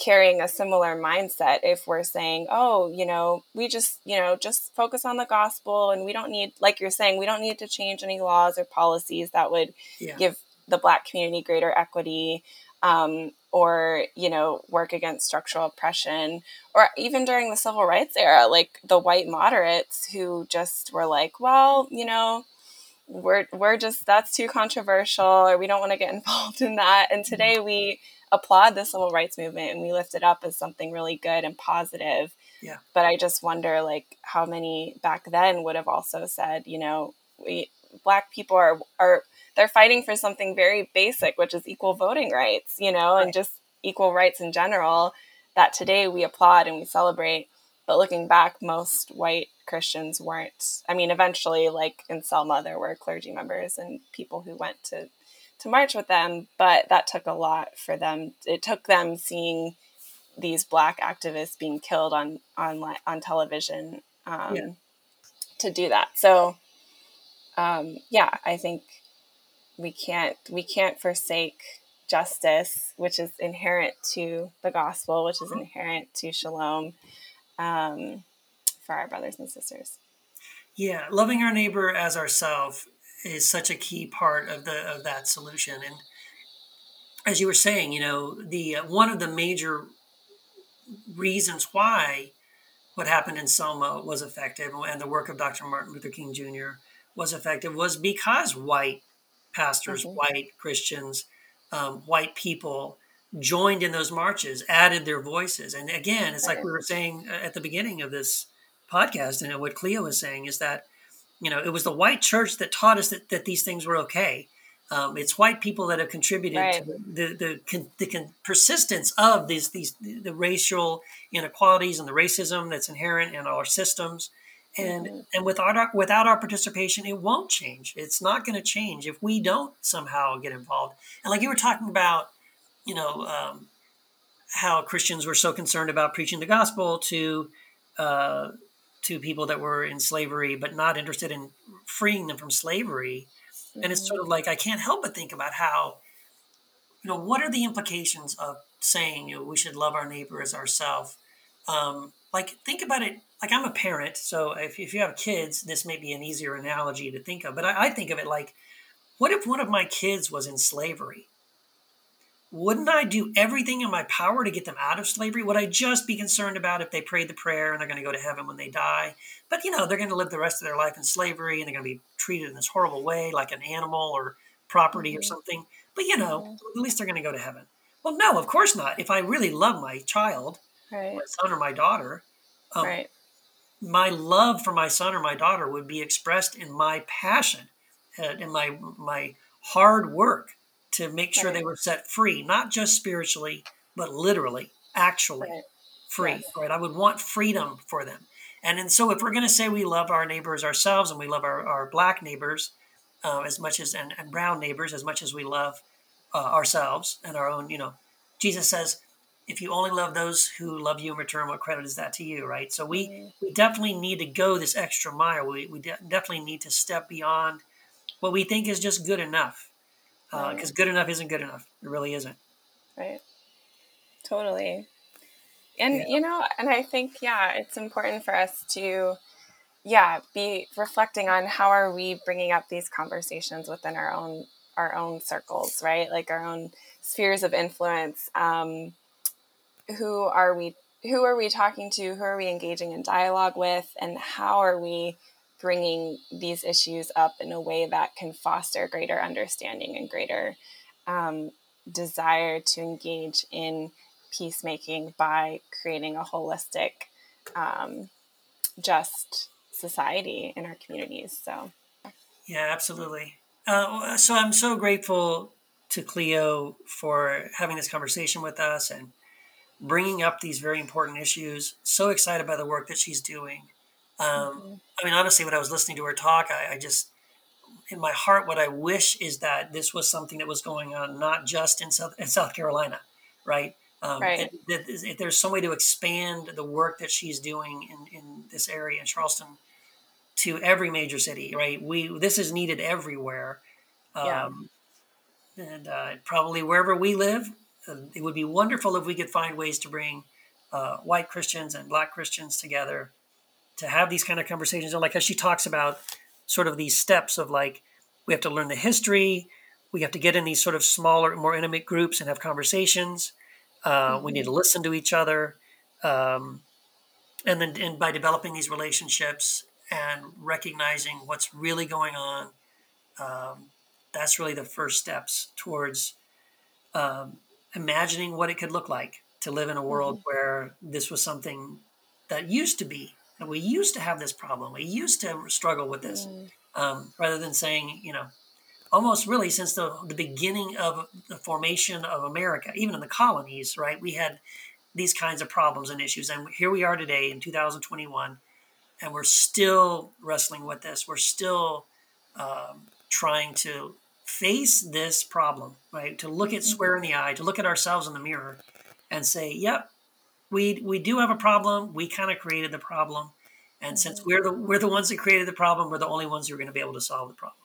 carrying a similar mindset if we're saying, oh, you know, we just, you know, just focus on the gospel and we don't need, like you're saying, we don't need to change any laws or policies that would yeah. give the black community greater equity um, or you know work against structural oppression or even during the civil rights era like the white moderates who just were like well you know we're we're just that's too controversial or we don't want to get [laughs] involved in that and mm-hmm. today we applaud the civil rights movement and we lift it up as something really good and positive yeah but i just wonder like how many back then would have also said you know we black people are are they're fighting for something very basic, which is equal voting rights, you know, right. and just equal rights in general that today we applaud and we celebrate. But looking back, most white Christians weren't. I mean, eventually, like in Selma, there were clergy members and people who went to to march with them, but that took a lot for them. It took them seeing these black activists being killed on on on television um, yeah. to do that. So, um, yeah, I think we can't we can't forsake justice, which is inherent to the gospel, which is inherent to shalom, um, for our brothers and sisters. Yeah, loving our neighbor as ourselves is such a key part of the of that solution. And as you were saying, you know, the uh, one of the major reasons why what happened in Selma was effective and the work of Dr. Martin Luther King Jr. was effective was because white pastors, mm-hmm. white Christians, um, white people joined in those marches, added their voices. And again, it's like we were saying uh, at the beginning of this podcast, and what Cleo was saying is that, you know, it was the white church that taught us that, that these things were okay. Um, it's white people that have contributed right. to the the, the, the, persistence of these these the racial inequalities and the racism that's inherent in our systems and mm-hmm. and without our without our participation it won't change it's not going to change if we don't somehow get involved and like you were talking about you know um, how christians were so concerned about preaching the gospel to uh, to people that were in slavery but not interested in freeing them from slavery mm-hmm. and it's sort of mm-hmm. like i can't help but think about how you know what are the implications of saying you know we should love our neighbor as ourselves um, like think about it like I'm a parent, so if, if you have kids, this may be an easier analogy to think of. But I, I think of it like, what if one of my kids was in slavery? Wouldn't I do everything in my power to get them out of slavery? Would I just be concerned about if they prayed the prayer and they're going to go to heaven when they die? But you know, they're going to live the rest of their life in slavery and they're going to be treated in this horrible way, like an animal or property mm-hmm. or something. But you know, mm-hmm. at least they're going to go to heaven. Well, no, of course not. If I really love my child, right. my son or my daughter, um, right my love for my son or my daughter would be expressed in my passion and in my my hard work to make sure right. they were set free not just spiritually but literally actually right. free yes. right i would want freedom for them and and so if we're going to say we love our neighbors ourselves and we love our, our black neighbors uh, as much as and, and brown neighbors as much as we love uh, ourselves and our own you know jesus says if you only love those who love you in return, what credit is that to you, right? So we, mm-hmm. we definitely need to go this extra mile. We, we de- definitely need to step beyond what we think is just good enough. Because uh, right. good enough isn't good enough. It really isn't. Right. Totally. And, yeah. you know, and I think, yeah, it's important for us to yeah, be reflecting on how are we bringing up these conversations within our own our own circles, right? Like our own spheres of influence. Um, who are we? Who are we talking to? Who are we engaging in dialogue with? And how are we bringing these issues up in a way that can foster greater understanding and greater um, desire to engage in peacemaking by creating a holistic, um, just society in our communities. So, yeah, absolutely. Uh, so I'm so grateful to Cleo for having this conversation with us and bringing up these very important issues. So excited by the work that she's doing. Um, mm-hmm. I mean, honestly, when I was listening to her talk, I, I, just, in my heart, what I wish is that this was something that was going on not just in South, in South Carolina, right? Um, right. That, if there's some way to expand the work that she's doing in, in this area in Charleston to every major city, right? We this is needed everywhere. Yeah. Um, and uh, probably wherever we live, uh, it would be wonderful if we could find ways to bring uh, white Christians and black Christians together to have these kind of conversations. And like as she talks about sort of these steps of like, we have to learn the history, we have to get in these sort of smaller, more intimate groups and have conversations. Uh, mm-hmm. We need to listen to each other. Um, and then and by developing these relationships and recognizing what's really going on, um, that's really the first steps towards um, imagining what it could look like to live in a world mm-hmm. where this was something that used to be and we used to have this problem. We used to struggle with this mm. um, rather than saying you know almost really since the, the beginning of the formation of america even in the colonies right? We had these kinds of problems and issues. And here we are today in 2021 and we're still wrestling with this. We're still um, trying to face this problem, right? To look at square in the eye, to look at ourselves in the mirror and say, yep, we we do have a problem. We kind of created the problem. And since mm-hmm. we're the we're the ones that created the problem, we're the only ones who are going to be able to solve the problem.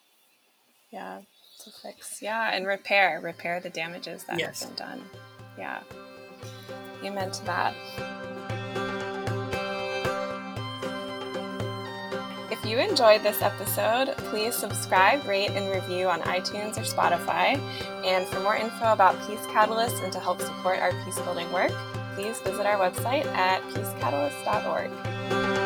Yeah, to fix. Yeah, and repair, repair the damages that yes. have been done. Yeah. Amen to that. If you enjoyed this episode, please subscribe, rate, and review on iTunes or Spotify. And for more info about Peace Catalyst and to help support our peace building work, please visit our website at peacecatalyst.org.